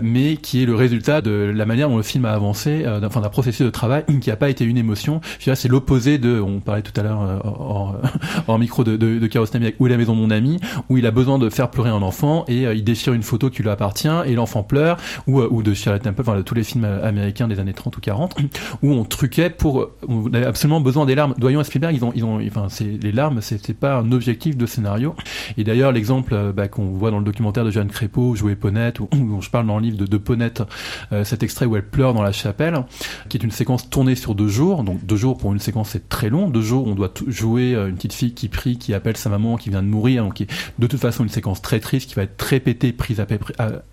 mais qui est le résultat de la manière dont le film a avancé, euh, enfin, d'un processus de travail qui n'a pas été une émotion. C'est l'opposé de, on parlait tout à l'heure euh, hors, hors micro de, de, de Où est la maison de mon ami, où il a besoin de faire pleurer un enfant et euh, il déchire une photo qui lui appartient et l'enfant pleure, ou, euh, ou de Shirley Temple, enfin de tous les films euh, américains des années 30 ou 40, où on truquait pour, on avait absolument besoin des larmes. Doyon et Spielberg, ils ont, ils ont, enfin, c'est les larmes, c'était pas un objectif de scénario. Et d'ailleurs, l'exemple euh, bah, qu'on voit dans le documentaire de Jeanne Crépeau, jouer Ponette, ou dont je parle dans le livre de, de Ponette, euh, cet extrait où elle pleure dans la chapelle, qui est une séquence tournée sur deux jours. Donc deux jours pour une séquence, c'est très long. Deux jours, on doit jouer euh, une petite fille qui prie, qui appelle sa maman, qui vient de mourir, donc qui est de toute façon une séquence très triste qui va être répétée prise après,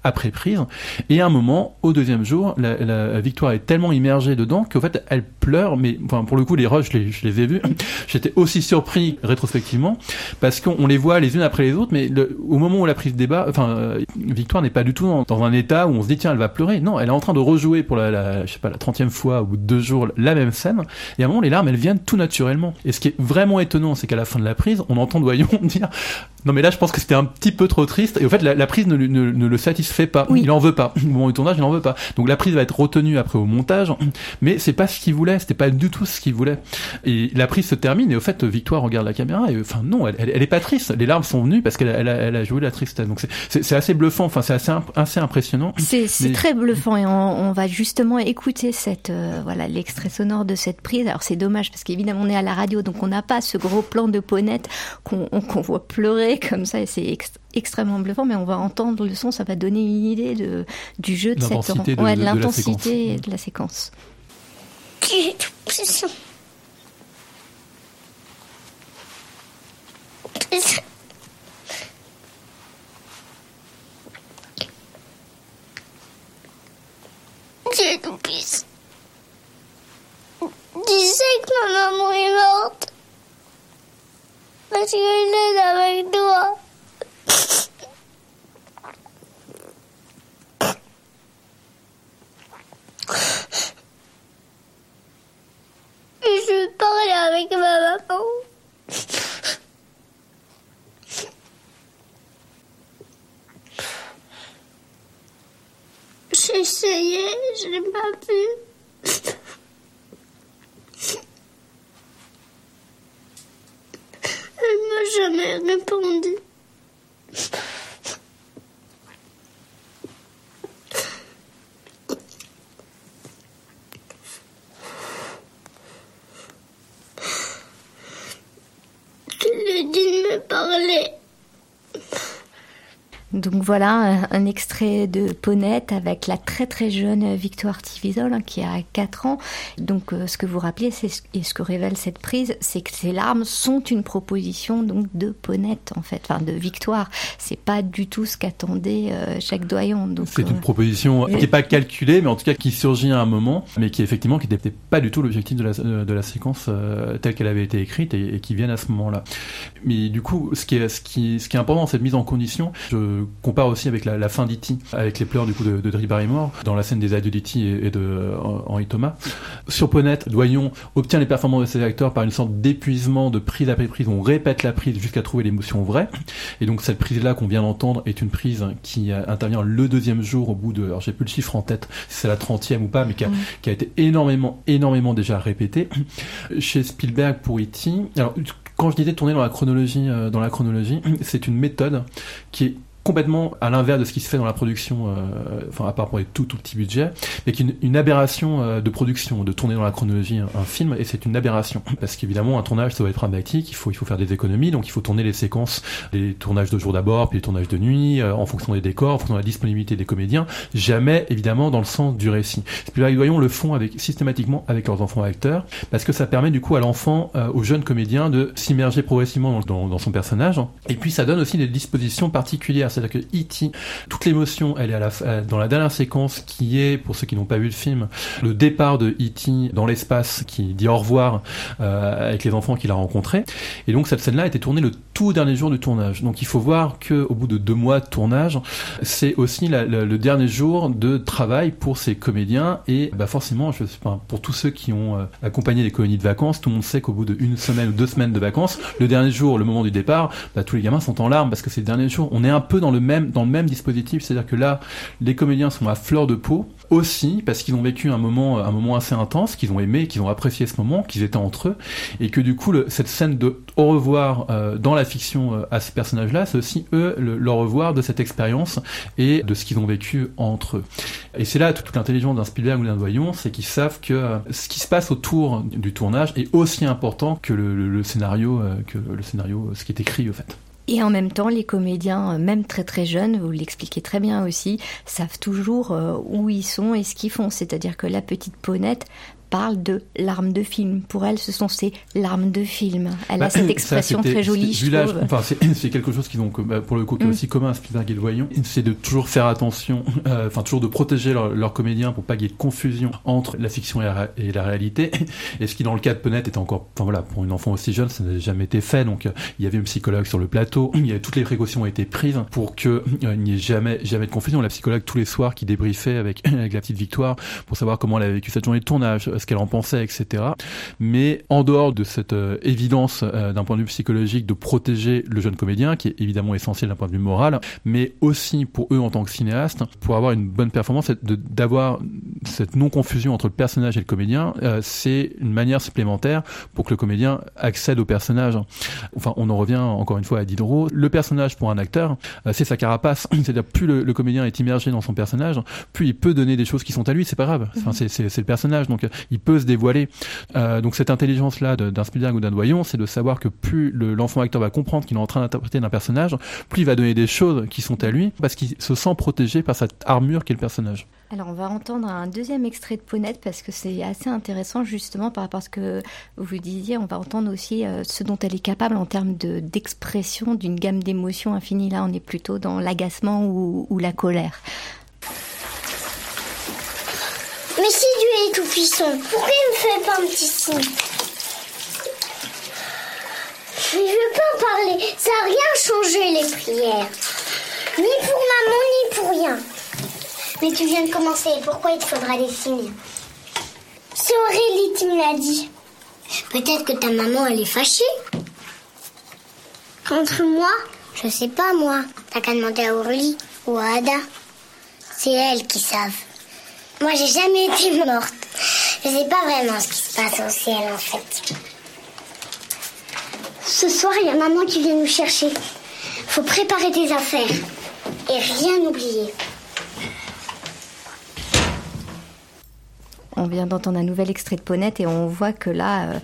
après prise. Et à un moment, au deuxième jour, la, la Victoire est tellement immergée dedans qu'au fait, elle pleure, mais enfin, pour le coup, les rushs, je les, je les ai vus. J'étais aussi surpris rétrospectivement parce qu'on les voit les unes après les autres, mais le, au moment où la prise de débat, enfin, euh, Victoire n'est pas du tout dans, dans un état où on se dit tiens, elle va pleurer. Non, elle est en train de rejouer pour la, la je sais pas, la trentième fois ou deux jours la même scène. Et à un moment, les larmes, elles viennent tout naturellement. Et ce qui est vraiment étonnant, c'est qu'à la fin de la prise, on entend Doyon dire non mais là je pense que c'était un petit peu trop triste et au fait la, la prise ne, lui- ne, ne le satisfait pas il en veut pas au moment du tournage il en veut pas donc la prise va être retenue après au montage mais c'est pas ce qu'il voulait c'était pas du tout ce qu'il voulait. Et la prise se termine et au fait Victoire regarde la caméra et enfin non elle, elle, elle est pas triste. Les larmes sont venues parce qu'elle a, elle a, elle a joué la tristesse. Donc c'est- assez bluffant. Enfin c'est assez imp- assez impressionnant. C'est Mais- très bluffant et on, on va justement écouter cette euh, voilà l'extrait sonore de cette prise. Alors c'est dommage parce qu'évidemment on est à la radio donc on n'a pas ce gros plan de Ponette qu'on voit pleurer comme ça et c'est ex- extrêmement bluffant. Mais on va entendre le son ça va donner une idée de du jeu de cette de- ouais, de- l'intensité de la séquence. Est tout puissant Disais que ma maman est morte. Parce qu'elle est avec toi. Et je parlais avec ma maman. J'ai essayé, je n'ai pas pu. Elle m'a jamais répondu. Tu lui dis de me parler. Donc voilà un, un extrait de Ponette avec la très très jeune Victoire Tivisol hein, qui a 4 ans. Donc euh, ce que vous rappelez ce- et ce que révèle cette prise, c'est que ces larmes sont une proposition donc de Ponette en fait, enfin de Victoire. C'est pas du tout ce qu'attendait euh, Jacques Doyon. Donc C'est euh, une proposition qui n'est pas calculée, mais en tout cas qui surgit à un moment, mais qui effectivement qui n'était pas du tout l'objectif de la, de la séquence euh, telle qu'elle avait été écrite et, et qui vient à ce moment-là. Mais du coup, ce qui est, ce qui, ce qui est important dans cette mise en condition, je compare aussi avec la, la fin d'E.T., avec les pleurs du coup de, de Drew Barrymore, dans la scène des adieux d'E.T. et, et de euh, Henri Thomas. Sur Ponette, Doyon obtient les performances de ses acteurs par une sorte d'épuisement de prise après prise. On répète la prise jusqu'à trouver l'émotion vraie. Et donc cette prise-là qu'on vient d'entendre est une prise qui intervient le deuxième jour au bout de, alors j'ai plus le chiffre en tête, si c'est la trentième ou pas, mais qui a, qui a été énormément, énormément déjà répétée. Chez Spielberg pour E.T., alors quand je disais tourner dans la chronologie, euh, dans la chronologie, c'est une méthode qui est complètement à l'inverse de ce qui se fait dans la production, euh, enfin à part pour les tout tout petits budgets, mais qui une, aberration euh, de production, de tourner dans la chronologie un, film, et c'est une aberration. Parce qu'évidemment un tournage ça doit être pragmatique, il faut il faut faire des économies, donc il faut tourner les séquences, les tournages de jour d'abord, puis les tournages de nuit, euh, en fonction des décors, en fonction de la disponibilité des comédiens, jamais évidemment dans le sens du récit. Et Doyon le font avec systématiquement avec leurs enfants acteurs, parce que ça permet du coup à l'enfant, euh, au jeune comédien de s'immerger progressivement dans, dans, dans son personnage, et puis ça donne aussi des dispositions particulières, c'est-à-dire que E.T., toute l'émotion, elle est euh, dans la dernière séquence qui est, pour ceux qui n'ont pas vu le film, le départ de E.T. dans l'espace, qui dit au revoir euh, avec les enfants qu'il a rencontrés. Et donc cette scène-là a été tournée le tout dernier jour du tournage. Donc il faut voir que au bout de deux mois de tournage, c'est aussi le dernier jour de travail pour ces comédiens. Et bah forcément, je, enfin, pour tous ceux qui ont euh, accompagné les colonies de vacances, tout le monde sait qu'au bout d'une semaine ou deux semaines de vacances, le dernier jour, le moment du départ, bah, tous les gamins sont en larmes parce que c'est le dernier jour. On est un peu dans le même dans le même dispositif, c'est-à-dire que là, les comédiens sont à fleur de peau aussi parce qu'ils ont vécu un moment un moment assez intense, qu'ils ont aimé, qu'ils ont apprécié ce moment, qu'ils étaient entre eux, et que du coup le- cette scène de au revoir euh, dans la fiction euh, à ces personnages-là, c'est aussi eux le, le revoir de cette expérience et de ce qu'ils ont vécu entre eux. Et c'est là toute, l'intelligence d'un Spielberg ou d'un Doyon, c'est qu'ils savent que euh, ce qui se passe autour du tournage est aussi important que le, le- scénario, euh, que le scénario, ce qui est écrit au fait. Et en même temps, les comédiens, euh, même très très jeunes, vous l'expliquez très bien aussi, savent toujours euh, où ils sont et ce qu'ils font. C'est-à-dire que la petite Ponette, parle de larmes de film. Pour elle, ce sont ses larmes de film. Elle Bah, a cette ça, expression très jolie, je trouve. Enfin, c'est quelque chose qui donc bah, pour le coup qui est Mm. aussi commun à Spielberg et le Voyant, c'est de toujours faire attention, euh, enfin toujours de protéger leurs leur comédiens pour pas qu'il y ait de confusion entre la fiction et la, ré- et la réalité. Et ce qui dans le cas de Penette était encore, enfin voilà, pour une enfant aussi jeune, ça n'a jamais été fait. Donc euh, il y avait une psychologue sur le plateau, il y avait toutes les précautions ont été prises pour que euh, il n'y ait jamais jamais de confusion. La psychologue tous les soirs qui débriefait avec, avec la petite Victoire pour savoir comment elle avait vécu cette journée de tournage, ce qu'elle en pensait, etc. Mais en dehors de cette euh, évidence euh, d'un point de vue psychologique de protéger le jeune comédien, qui est évidemment essentiel d'un point de vue moral, mais aussi pour eux en tant que cinéastes, pour avoir une bonne performance, d'avoir cette non-confusion entre le personnage et le comédien, euh, c'est une manière supplémentaire pour que le comédien accède au personnage. Enfin, on en revient encore une fois à Diderot. Le personnage pour un acteur, euh, c'est sa carapace. C'est-à-dire plus le, le comédien est immergé dans son personnage, plus il peut donner des choses qui sont à lui. C'est pas grave. Enfin, c'est- c'est le personnage, donc euh, il peut se dévoiler. Euh, donc cette intelligence-là d'un Spielberg ou d'un Doyon, c'est de savoir que plus le- l'enfant acteur va comprendre qu'il est en train d'interpréter d'un personnage, plus il va donner des choses qui sont à lui, parce qu'il se sent protégé par cette armure qu'est le personnage. Alors, on va entendre un deuxième extrait de Ponette parce que c'est assez intéressant justement par rapport à ce que vous disiez. On va entendre aussi euh, ce dont elle est capable en termes de- d'expression d'une gamme d'émotions infinies. Là, on est plutôt dans l'agacement ou, ou la colère. Mais si Dieu est tout puissant, pourquoi il me fait pas un petit signe Mais je veux pas en parler, ça a rien changé les prières. Ni pour maman, ni pour rien. Mais tu viens de commencer, pourquoi il te faudra des signes C'est Aurélie qui me l'a dit. Peut-être que ta maman, elle est fâchée. Contre moi Je sais pas, moi. T'as qu'à demander à Aurélie ou à Ada. C'est elles qui savent. Moi, j'ai jamais été morte. Je sais pas vraiment ce qui se passe au ciel, en fait. Ce soir, il y a maman qui vient nous chercher. Faut préparer tes affaires et rien oublier. On vient d'entendre un nouvel extrait de Ponette et on voit que là, euh,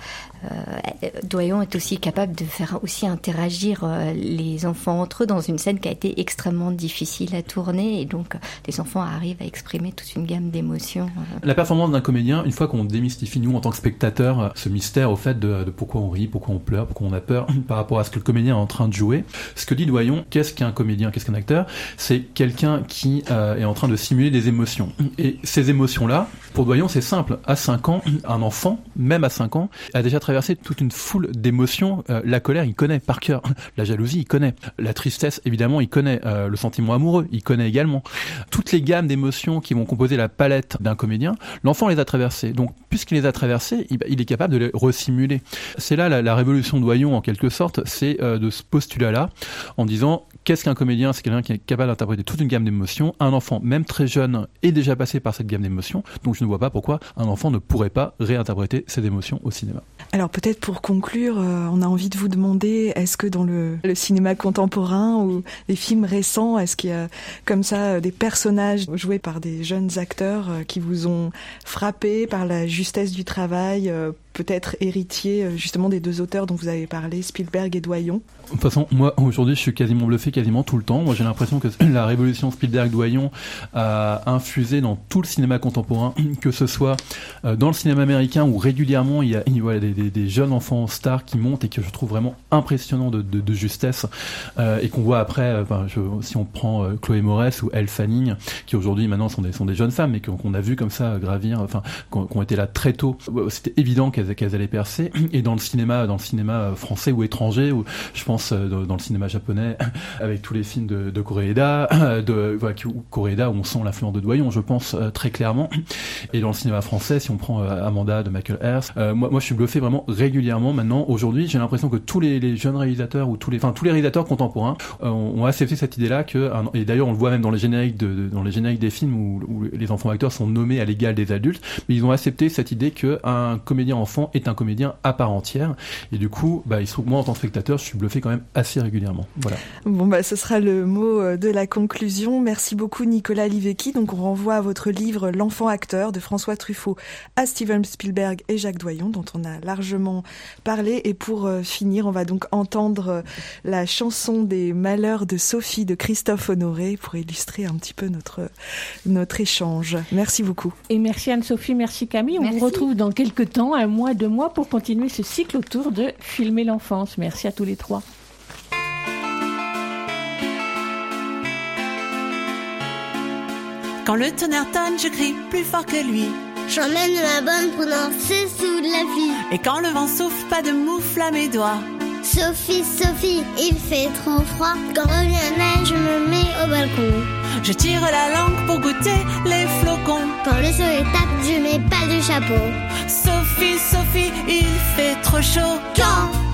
Doyon est aussi capable de faire aussi interagir euh, les enfants entre eux dans une scène qui a été extrêmement difficile à tourner et donc euh, les enfants arrivent à exprimer toute une gamme d'émotions. euh. La performance d'un comédien, une fois qu'on démystifie, nous, en tant que spectateurs, euh, ce mystère au fait de, de pourquoi on rit, pourquoi on pleure, pourquoi on a peur, par rapport à ce que le comédien est en train de jouer, ce que dit Doyon, qu'est-ce qu'un comédien, qu'est-ce qu'un acteur? C'est quelqu'un qui euh, est en train de simuler des émotions. Et ces émotions-là, pour Doyon, c'est simple. À 5 ans, un enfant, même à 5 ans, a déjà traversé toute une foule d'émotions. Euh, la colère, il connaît par cœur. La jalousie, il connaît. La tristesse, évidemment, il connaît. Euh, le sentiment amoureux, il connaît également. Toutes les gammes d'émotions qui vont composer la palette d'un comédien, l'enfant les a traversées. Donc, puisqu'il les a traversées, il, il est capable de les resimuler. C'est là la, la révolution Doyon, en quelque sorte, c'est euh, de ce postulat-là, en disant qu'est-ce qu'un comédien? C'est quelqu'un qui est capable d'interpréter toute une gamme d'émotions. Un enfant, même très jeune, est déjà passé par cette gamme d'émotions. Donc, je ne vois pas pourquoi un enfant ne pourrait pas réinterpréter ces émotions au cinéma. Peut-être pour conclure, euh, on a envie de vous demander, est-ce que dans le, cinéma contemporain ou les films récents, est-ce qu'il y a comme ça euh, des personnages joués par des jeunes acteurs euh, qui vous ont frappé par la justesse du travail, peut-être héritier euh, justement des deux auteurs dont vous avez parlé, Spielberg et Doyon De toute façon, moi aujourd'hui, je suis quasiment bluffé quasiment tout le temps. Moi, j'ai l'impression que la révolution Spielberg-Doyon a infusé dans tout le cinéma contemporain, que ce soit euh, dans le cinéma américain où régulièrement il y a, il y a des, des- jeunes enfants stars qui montent et que je trouve vraiment impressionnant de, de- de justesse euh, et qu'on voit après. euh, enfin, je- si on prend Chloé Moretz ou Elle Fanning, qui aujourd'hui maintenant sont des, sont des jeunes femmes, mais qu'on a vu comme ça gravir, enfin, qu'on qu'on été là très tôt. C'était évident qu'elles qu'elles allaient percer. Et dans le cinéma, dans le cinéma euh, français ou étranger, ou je pense euh, dans le cinéma japonais, avec tous les films de, de Koreeda, de voilà, où on sent l'influence de Doyon, je pense euh, très clairement. Et dans le cinéma français, si on prend Amanda de Michael euh, moi, moi je suis bluffé vraiment régulièrement maintenant. Aujourd'hui, j'ai l'impression que tous les, jeunes réalisateurs ou tous les, enfin tous les réalisateurs contemporains ont, accepté cette idée-là que, et d'ailleurs on le voit même dans les génériques de, dans les génériques des films où, où les enfants acteurs sont nommés à l'égal des adultes, mais ils ont accepté cette idée que un comédien en l'enfant est un comédien à part entière. Et du coup, bah, il se trouve que moi, en tant que spectateur, je suis bluffé quand même assez régulièrement. Voilà. Bon, bah, ce sera le mot euh, de la conclusion. Merci beaucoup, Nicolas Livecki. Donc, on renvoie à votre livre L'enfant acteur de François Truffaut à Steven Spielberg et Jacques Doyon, dont on a largement parlé. Et pour euh, finir, on va donc entendre euh, la chanson des malheurs de Sophie de Christophe Honoré pour illustrer un petit peu notre, notre échange. Merci beaucoup. Et merci Anne-Sophie, merci Camille. On vous retrouve dans quelques temps, un mois, deux mois, pour continuer ce cycle autour de filmer l'enfance. Merci à tous les trois. Quand le tonnerre tonne, je crie plus fort que lui. J'emmène ma bonne pour danser sous la pluie. Et quand le vent souffle, pas de moufle à mes doigts. Sophie, Sophie, il fait trop froid. Quand revient la neige, je me mets au balcon. Je tire la langue pour goûter les flocons. Quand le soleil tape, je mets pas de chapeau. Sophie, Sophie, il fait trop chaud. Quand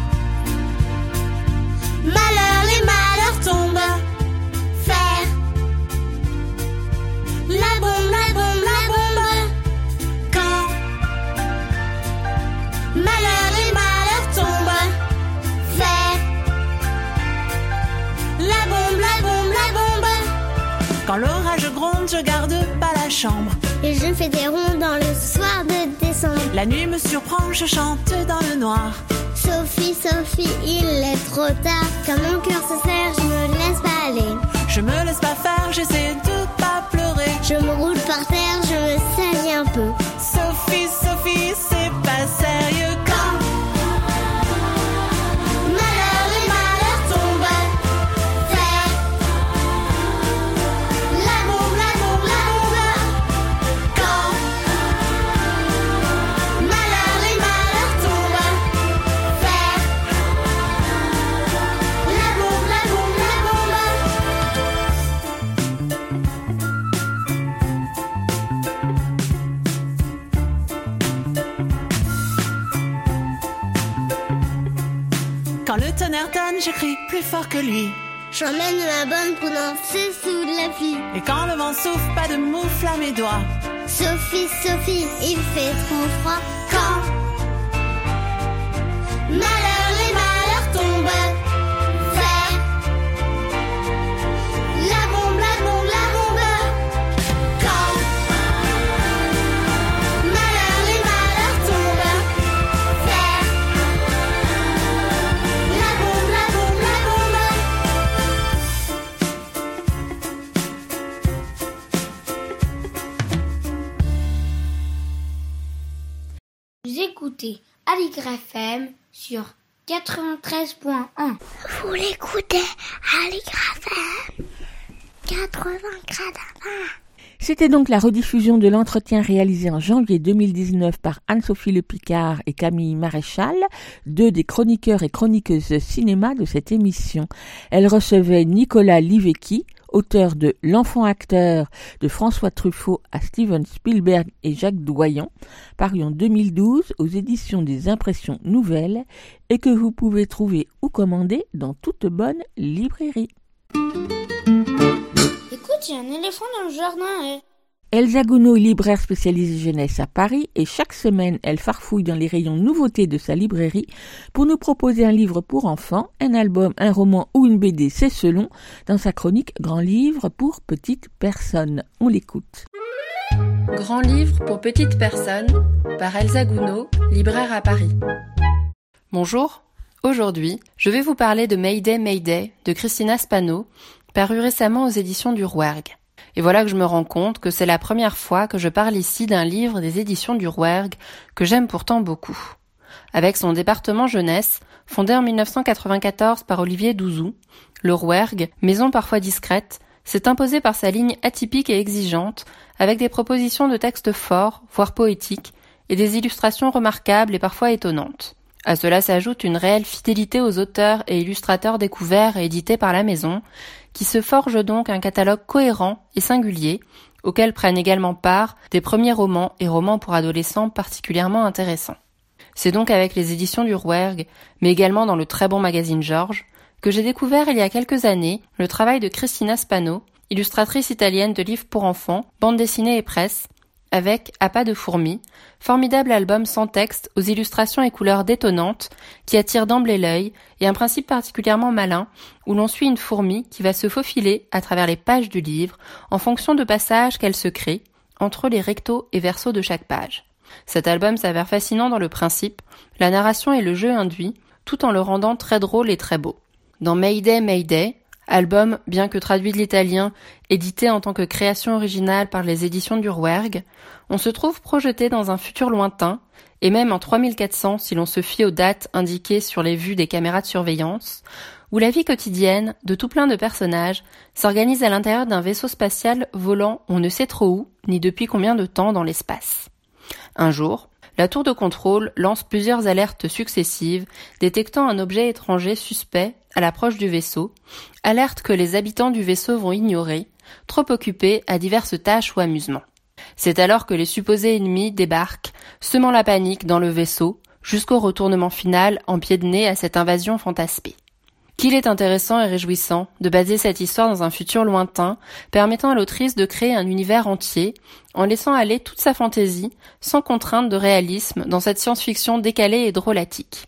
Quand l'orage gronde, je garde pas la chambre. Et je fais des ronds dans le soir de décembre. La nuit me surprend, je chante dans le noir. Sophie, Sophie, il est trop tard. Quand mon cœur se serre, je me laisse pas aller. Je me laisse pas faire, j'essaie de pas pleurer. Je me roule par terre, je me saigne un peu. Sophie, Sophie, je crie plus fort que lui. J'emmène ma bonne pour danser sous la pluie. Et quand le vent souffle, pas de moufle à mes doigts. Sophie, Sophie, il fait trop froid. Sur 93.1. Vous l'écoutez Aligre FM 80 C'était donc la rediffusion de l'entretien réalisé en janvier 2019 par Anne-Sophie Le Picard et Camille Maréchal, deux des chroniqueurs et chroniqueuses cinéma de cette émission. Elle recevait Nicolas Livecki, auteur de L'enfant acteur de François Truffaut à Steven Spielberg et Jacques Doyon, paru en 2012 aux éditions des Impressions Nouvelles et que vous pouvez trouver ou commander dans toute bonne librairie. Écoute, il y a un éléphant dans le jardin. eh. Elsa Gounod est libraire spécialisée jeunesse à Paris et chaque semaine elle farfouille dans les rayons nouveautés de sa librairie pour nous proposer un livre pour enfants, un album, un roman ou une BD, c'est selon, dans sa chronique Grand livre pour petites personnes. On l'écoute. Grand livre pour petites personnes par Elsa Gounod, libraire à Paris. Bonjour, aujourd'hui je vais vous parler de Mayday Mayday de Christina Spano, paru récemment aux éditions du Rouergue. Et voilà que je me rends compte que c'est la première fois que je parle ici d'un livre des éditions du Rouergue que j'aime pourtant beaucoup. Avec son département jeunesse, fondé en 1994 par Olivier Douzou, le Rouergue, maison parfois discrète, s'est imposé par sa ligne atypique et exigeante, avec des propositions de textes forts, voire poétiques, et des illustrations remarquables et parfois étonnantes. À cela s'ajoute une réelle fidélité aux auteurs et illustrateurs découverts et édités par la maison, qui se forge donc un catalogue cohérent et singulier, auquel prennent également part des premiers romans et romans pour adolescents particulièrement intéressants. C'est donc avec les éditions du Rouergue, mais également dans le très bon magazine Georges, que j'ai découvert il y a quelques années le travail de Christina Spano, illustratrice italienne de livres pour enfants, bande dessinée et presse, avec À pas de fourmi, formidable album sans texte aux illustrations et couleurs détonnantes qui attirent d'emblée l'œil et un principe particulièrement malin où l'on suit une fourmi qui va se faufiler à travers les pages du livre en fonction de passages qu'elle se crée entre les rectos et versos de chaque page. Cet album s'avère fascinant dans le principe, la narration et le jeu induit, tout en le rendant très drôle et très beau. Dans Mayday Mayday, album bien que traduit de l'italien, édité en tant que création originale par les éditions du Rouergue, on se trouve projeté dans un futur lointain, et même en 3400 si l'on se fie aux dates indiquées sur les vues des caméras de surveillance, où la vie quotidienne de tout plein de personnages s'organise à l'intérieur d'un vaisseau spatial volant on ne sait trop où, ni depuis combien de temps dans l'espace. Un jour, la tour de contrôle lance plusieurs alertes successives détectant un objet étranger suspect à l'approche du vaisseau, alerte que les habitants du vaisseau vont ignorer, trop occupés à diverses tâches ou amusements. C'est alors que les supposés ennemis débarquent, semant la panique dans le vaisseau, jusqu'au retournement final en pied de nez à cette invasion fantasmée. Qu'il est intéressant et réjouissant de baser cette histoire dans un futur lointain, permettant à l'autrice de créer un univers entier, en laissant aller toute sa fantaisie, sans contrainte de réalisme, dans cette science-fiction décalée et drôlatique.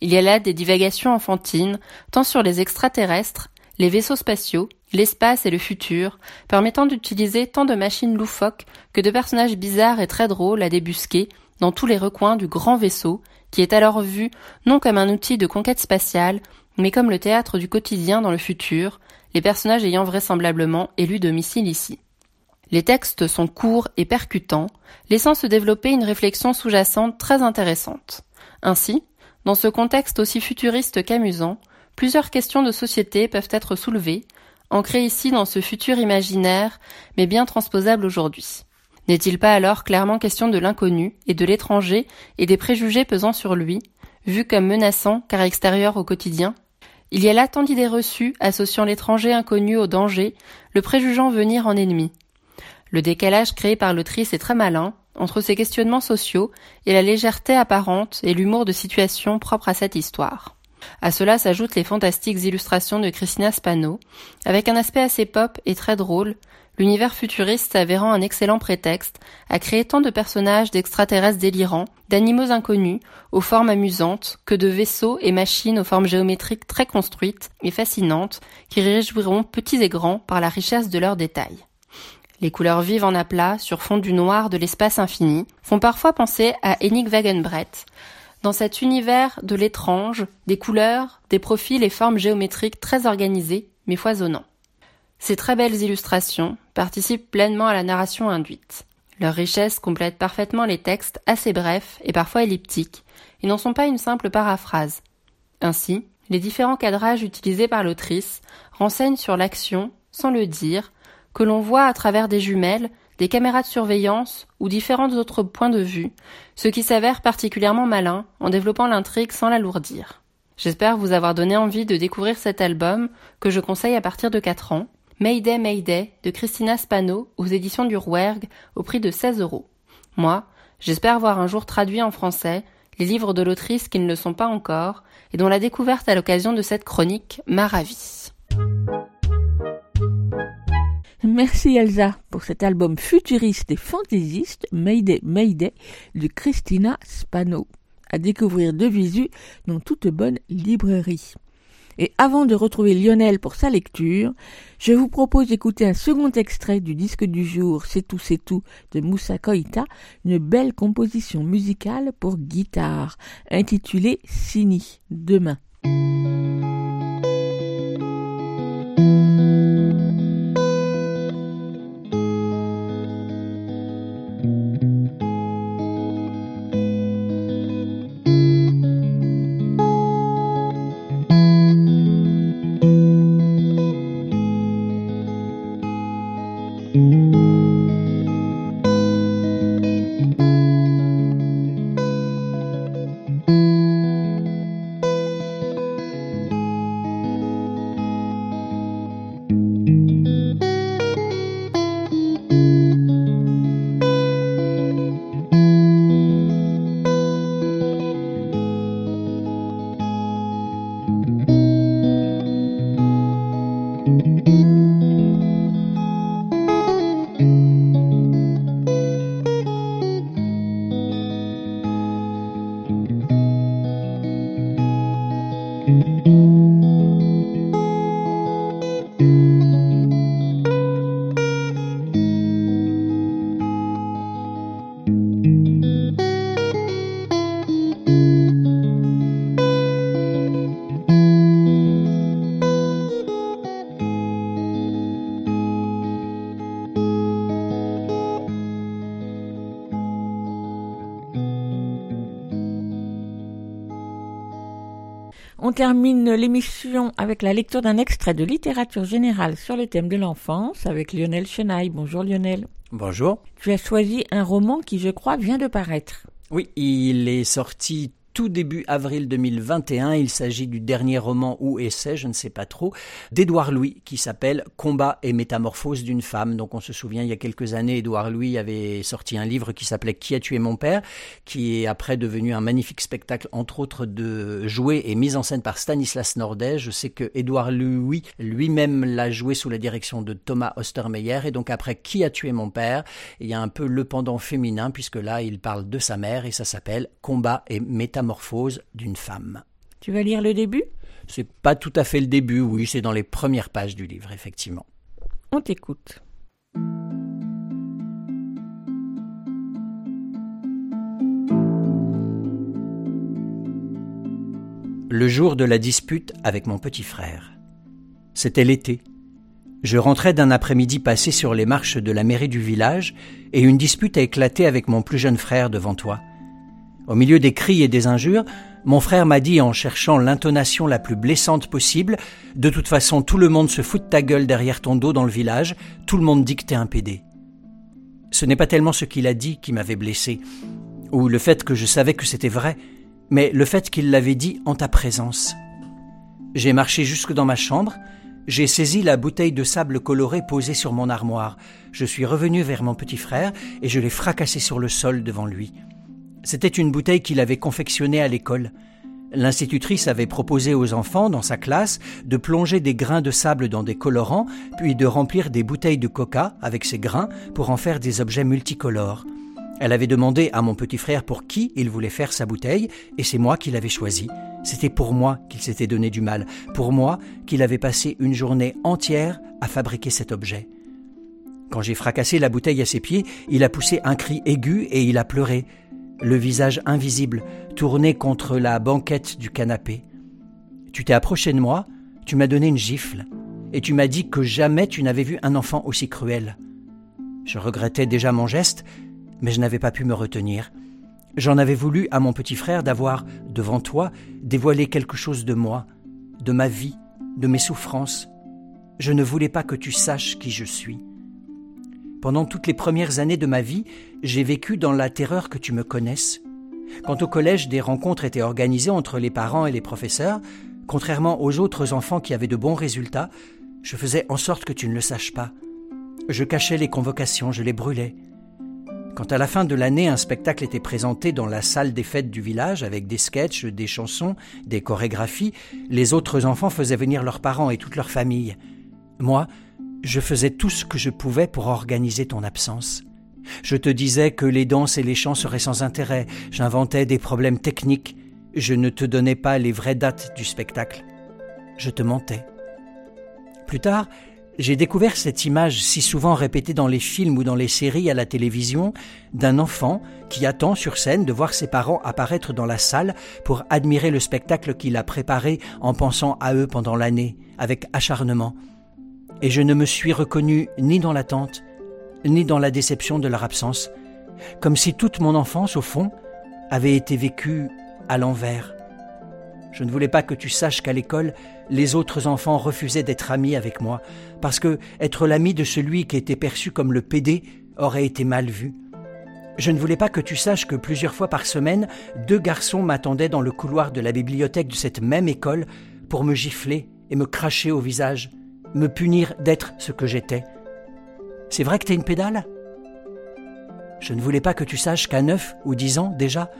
Il y a là des divagations enfantines, tant sur les extraterrestres, les vaisseaux spatiaux, l'espace et le futur, permettant d'utiliser tant de machines loufoques que de personnages bizarres et très drôles à débusquer dans tous les recoins du grand vaisseau, qui est alors vu non comme un outil de conquête spatiale, mais comme le théâtre du quotidien dans le futur, les personnages ayant vraisemblablement élu domicile ici. Les textes sont courts et percutants, laissant se développer une réflexion sous-jacente très intéressante. Ainsi, dans ce contexte aussi futuriste qu'amusant, plusieurs questions de société peuvent être soulevées, ancrées ici dans ce futur imaginaire, mais bien transposable aujourd'hui. N'est-il pas alors clairement question de l'inconnu et de l'étranger et des préjugés pesant sur lui, vu comme menaçant car extérieur au quotidien? Il y a là tant d'idées reçues associant l'étranger inconnu au danger, le préjugeant venir en ennemi. Le décalage créé par l'autrice est très malin, entre ces questionnements sociaux et la légèreté apparente et l'humour de situation propre à cette histoire. À cela s'ajoutent les fantastiques illustrations de Christina Spano, avec un aspect assez pop et très drôle, l'univers futuriste s'avérant un excellent prétexte à créer tant de personnages d'extraterrestres délirants, d'animaux inconnus, aux formes amusantes, que de vaisseaux et machines aux formes géométriques très construites et fascinantes, qui réjouiront petits et grands par la richesse de leurs détails. Les couleurs vives en aplat, sur fond du noir de l'espace infini, font parfois penser à Henning Wagenbrett, dans cet univers de l'étrange, des couleurs, des profils et formes géométriques très organisés, mais foisonnants. Ces très belles illustrations participent pleinement à la narration induite. Leur richesse complète parfaitement les textes assez brefs et parfois elliptiques, et n'en sont pas une simple paraphrase. Ainsi, les différents cadrages utilisés par l'autrice renseignent sur l'action, sans le dire, que l'on voit à travers des jumelles, des caméras de surveillance ou différents autres points de vue, ce qui s'avère particulièrement malin en développant l'intrigue sans l'alourdir. J'espère vous avoir donné envie de découvrir cet album que je conseille à partir de 4 ans, Mayday Mayday de Christina Spano aux éditions du Rouergue au prix de 16 euros. Moi, j'espère voir un jour traduit en français les livres de l'autrice qui ne le sont pas encore et dont la découverte à l'occasion de cette chronique m'a ravie. Merci Elsa pour cet album futuriste et fantaisiste Mayday Mayday de Christina Spano, à découvrir de visu dans toute bonne librairie. Et avant de retrouver Lionel pour sa lecture, je vous propose d'écouter un second extrait du disque du jour C'est tout, c'est tout de Moussa Koïta, une belle composition musicale pour guitare, intitulée Sini, demain. Termine l'émission avec la lecture d'un extrait de littérature générale sur le thème de l'enfance avec Lionel Chenaille. Bonjour Lionel. Bonjour. Tu as choisi un roman qui, je crois, vient de paraître. Oui, il est sorti tout début avril 2021. Il s'agit du dernier roman ou essai, je ne sais pas trop, d'Édouard Louis qui s'appelle Combat et métamorphose d'une femme. Donc on se souvient, il y a quelques années, Édouard Louis avait sorti un livre qui s'appelait Qui a tué mon père, qui est après devenu un magnifique spectacle, entre autres de joué et mise en scène par Stanislas Nordet. Je sais que Édouard Louis lui-même l'a joué sous la direction de Thomas Ostermeyer. Et donc après Qui a tué mon père, il y a un peu le pendant féminin puisque là il parle de sa mère et ça s'appelle Combat et métamorphose d'une femme. Tu vas lire le début? C'est pas tout à fait le début, oui, c'est dans les premières pages du livre, effectivement. On t'écoute. Le jour de la dispute avec mon petit frère. C'était l'été. Je rentrais d'un après-midi passé sur les marches de la mairie du village et une dispute a éclaté avec mon plus jeune frère devant toi. Au milieu des cris et des injures, mon frère m'a dit en cherchant l'intonation la plus blessante possible, de toute façon tout le monde se fout de ta gueule derrière ton dos dans le village, tout le monde dit un pédé. Ce n'est pas tellement ce qu'il a dit qui m'avait blessé, ou le fait que je savais que c'était vrai, mais le fait qu'il l'avait dit en ta présence. J'ai marché jusque dans ma chambre, j'ai saisi la bouteille de sable coloré posée sur mon armoire, je suis revenu vers mon petit frère et je l'ai fracassé sur le sol devant lui. C'était une bouteille qu'il avait confectionnée à l'école. L'institutrice avait proposé aux enfants, dans sa classe, de plonger des grains de sable dans des colorants, puis de remplir des bouteilles de coca avec ces grains pour en faire des objets multicolores. Elle avait demandé à mon petit frère pour qui il voulait faire sa bouteille, et c'est moi qui l'avais choisi. C'était pour moi qu'il s'était donné du mal, pour moi qu'il avait passé une journée entière à fabriquer cet objet. Quand j'ai fracassé la bouteille à ses pieds, il a poussé un cri aigu et il a pleuré le visage invisible tourné contre la banquette du canapé. Tu t'es approché de moi, tu m'as donné une gifle, et tu m'as dit que jamais tu n'avais vu un enfant aussi cruel. Je regrettais déjà mon geste, mais je n'avais pas pu me retenir. J'en avais voulu à mon petit frère d'avoir, devant toi, dévoilé quelque chose de moi, de ma vie, de mes souffrances. Je ne voulais pas que tu saches qui je suis. Pendant toutes les premières années de ma vie, j'ai vécu dans la terreur que tu me connaisses. Quand au collège des rencontres étaient organisées entre les parents et les professeurs, contrairement aux autres enfants qui avaient de bons résultats, je faisais en sorte que tu ne le saches pas. Je cachais les convocations, je les brûlais. Quand à la fin de l'année un spectacle était présenté dans la salle des fêtes du village avec des sketchs, des chansons, des chorégraphies, les autres enfants faisaient venir leurs parents et toute leur famille. Moi, je faisais tout ce que je pouvais pour organiser ton absence. Je te disais que les danses et les chants seraient sans intérêt, j'inventais des problèmes techniques, je ne te donnais pas les vraies dates du spectacle. Je te mentais. Plus tard, j'ai découvert cette image si souvent répétée dans les films ou dans les séries à la télévision d'un enfant qui attend sur scène de voir ses parents apparaître dans la salle pour admirer le spectacle qu'il a préparé en pensant à eux pendant l'année, avec acharnement et je ne me suis reconnu ni dans l'attente, ni dans la déception de leur absence, comme si toute mon enfance, au fond, avait été vécue à l'envers. Je ne voulais pas que tu saches qu'à l'école, les autres enfants refusaient d'être amis avec moi, parce que être l'ami de celui qui était perçu comme le pédé aurait été mal vu. Je ne voulais pas que tu saches que plusieurs fois par semaine, deux garçons m'attendaient dans le couloir de la bibliothèque de cette même école pour me gifler et me cracher au visage me punir d'être ce que j'étais. C'est vrai que t'es une pédale? Je ne voulais pas que tu saches qu'à neuf ou dix ans déjà,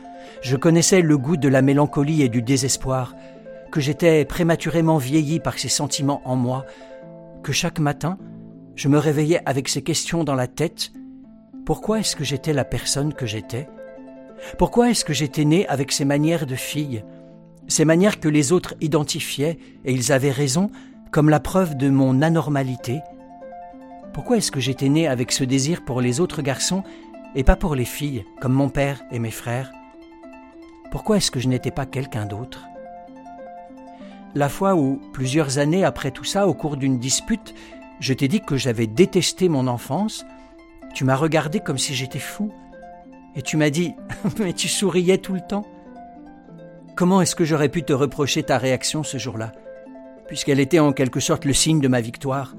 je connaissais le goût de la mélancolie et du désespoir, que j'étais prématurément vieilli par ces sentiments en moi, que chaque matin, je me réveillais avec ces questions dans la tête. Pourquoi est-ce que j'étais la personne que j'étais? Pourquoi est-ce que j'étais né avec ces manières de fille? Ces manières que les autres identifiaient, et ils avaient raison, comme la preuve de mon anormalité. Pourquoi est-ce que j'étais né avec ce désir pour les autres garçons et pas pour les filles, comme mon père et mes frères? Pourquoi est-ce que je n'étais pas quelqu'un d'autre? La fois où, plusieurs années après tout ça, au cours d'une dispute, je t'ai dit que j'avais détesté mon enfance, tu m'as regardé comme si j'étais fou, et tu m'as dit Mais tu souriais tout le temps. Comment est-ce que j'aurais pu te reprocher ta réaction ce jour-là? Puisqu'elle était en quelque sorte le signe de ma victoire,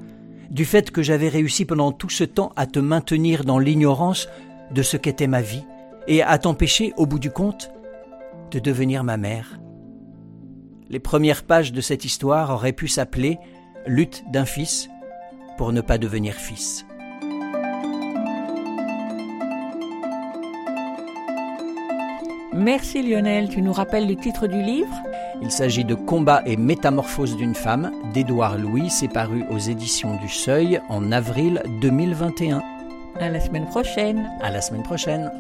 du fait que j'avais réussi pendant tout ce temps à te maintenir dans l'ignorance de ce qu'était ma vie, et à t'empêcher, au bout du compte, de devenir ma mère. Les premières pages de cette histoire auraient pu s'appeler Lutte d'un fils pour ne pas devenir fils. Merci Lionel, tu nous rappelles le titre du livre? Il s'agit de Combat et métamorphose d'une femme d'Édouard Louis, c'est paru aux éditions du Seuil en avril 2021. À la semaine prochaine. À la semaine prochaine.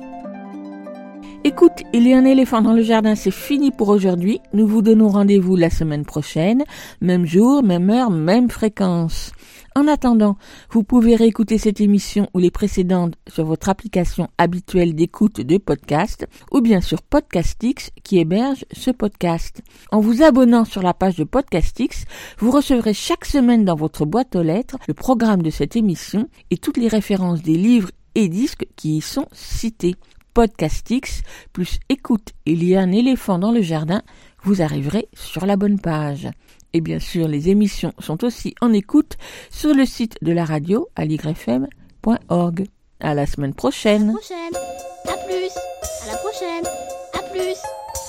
Écoute, il y a un éléphant dans le jardin, c'est fini pour aujourd'hui. Nous vous donnons rendez-vous la semaine prochaine, même jour, même heure, même fréquence. En attendant, vous pouvez réécouter cette émission ou les précédentes sur votre application habituelle d'écoute de podcast ou bien sur Podcastix qui héberge ce podcast. En vous abonnant sur la page de Podcastix, vous recevrez chaque semaine dans votre boîte aux lettres le programme de cette émission et toutes les références des livres et disques qui y sont cités. Podcastix plus écoute, il y a un éléphant dans le jardin, vous arriverez sur la bonne page. Et bien sûr, les émissions sont aussi en écoute sur le site de la radio à ligrefm.org. À la semaine prochaine. À la prochaine. À plus. À la prochaine. À plus.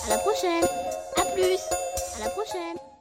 À la prochaine. À plus.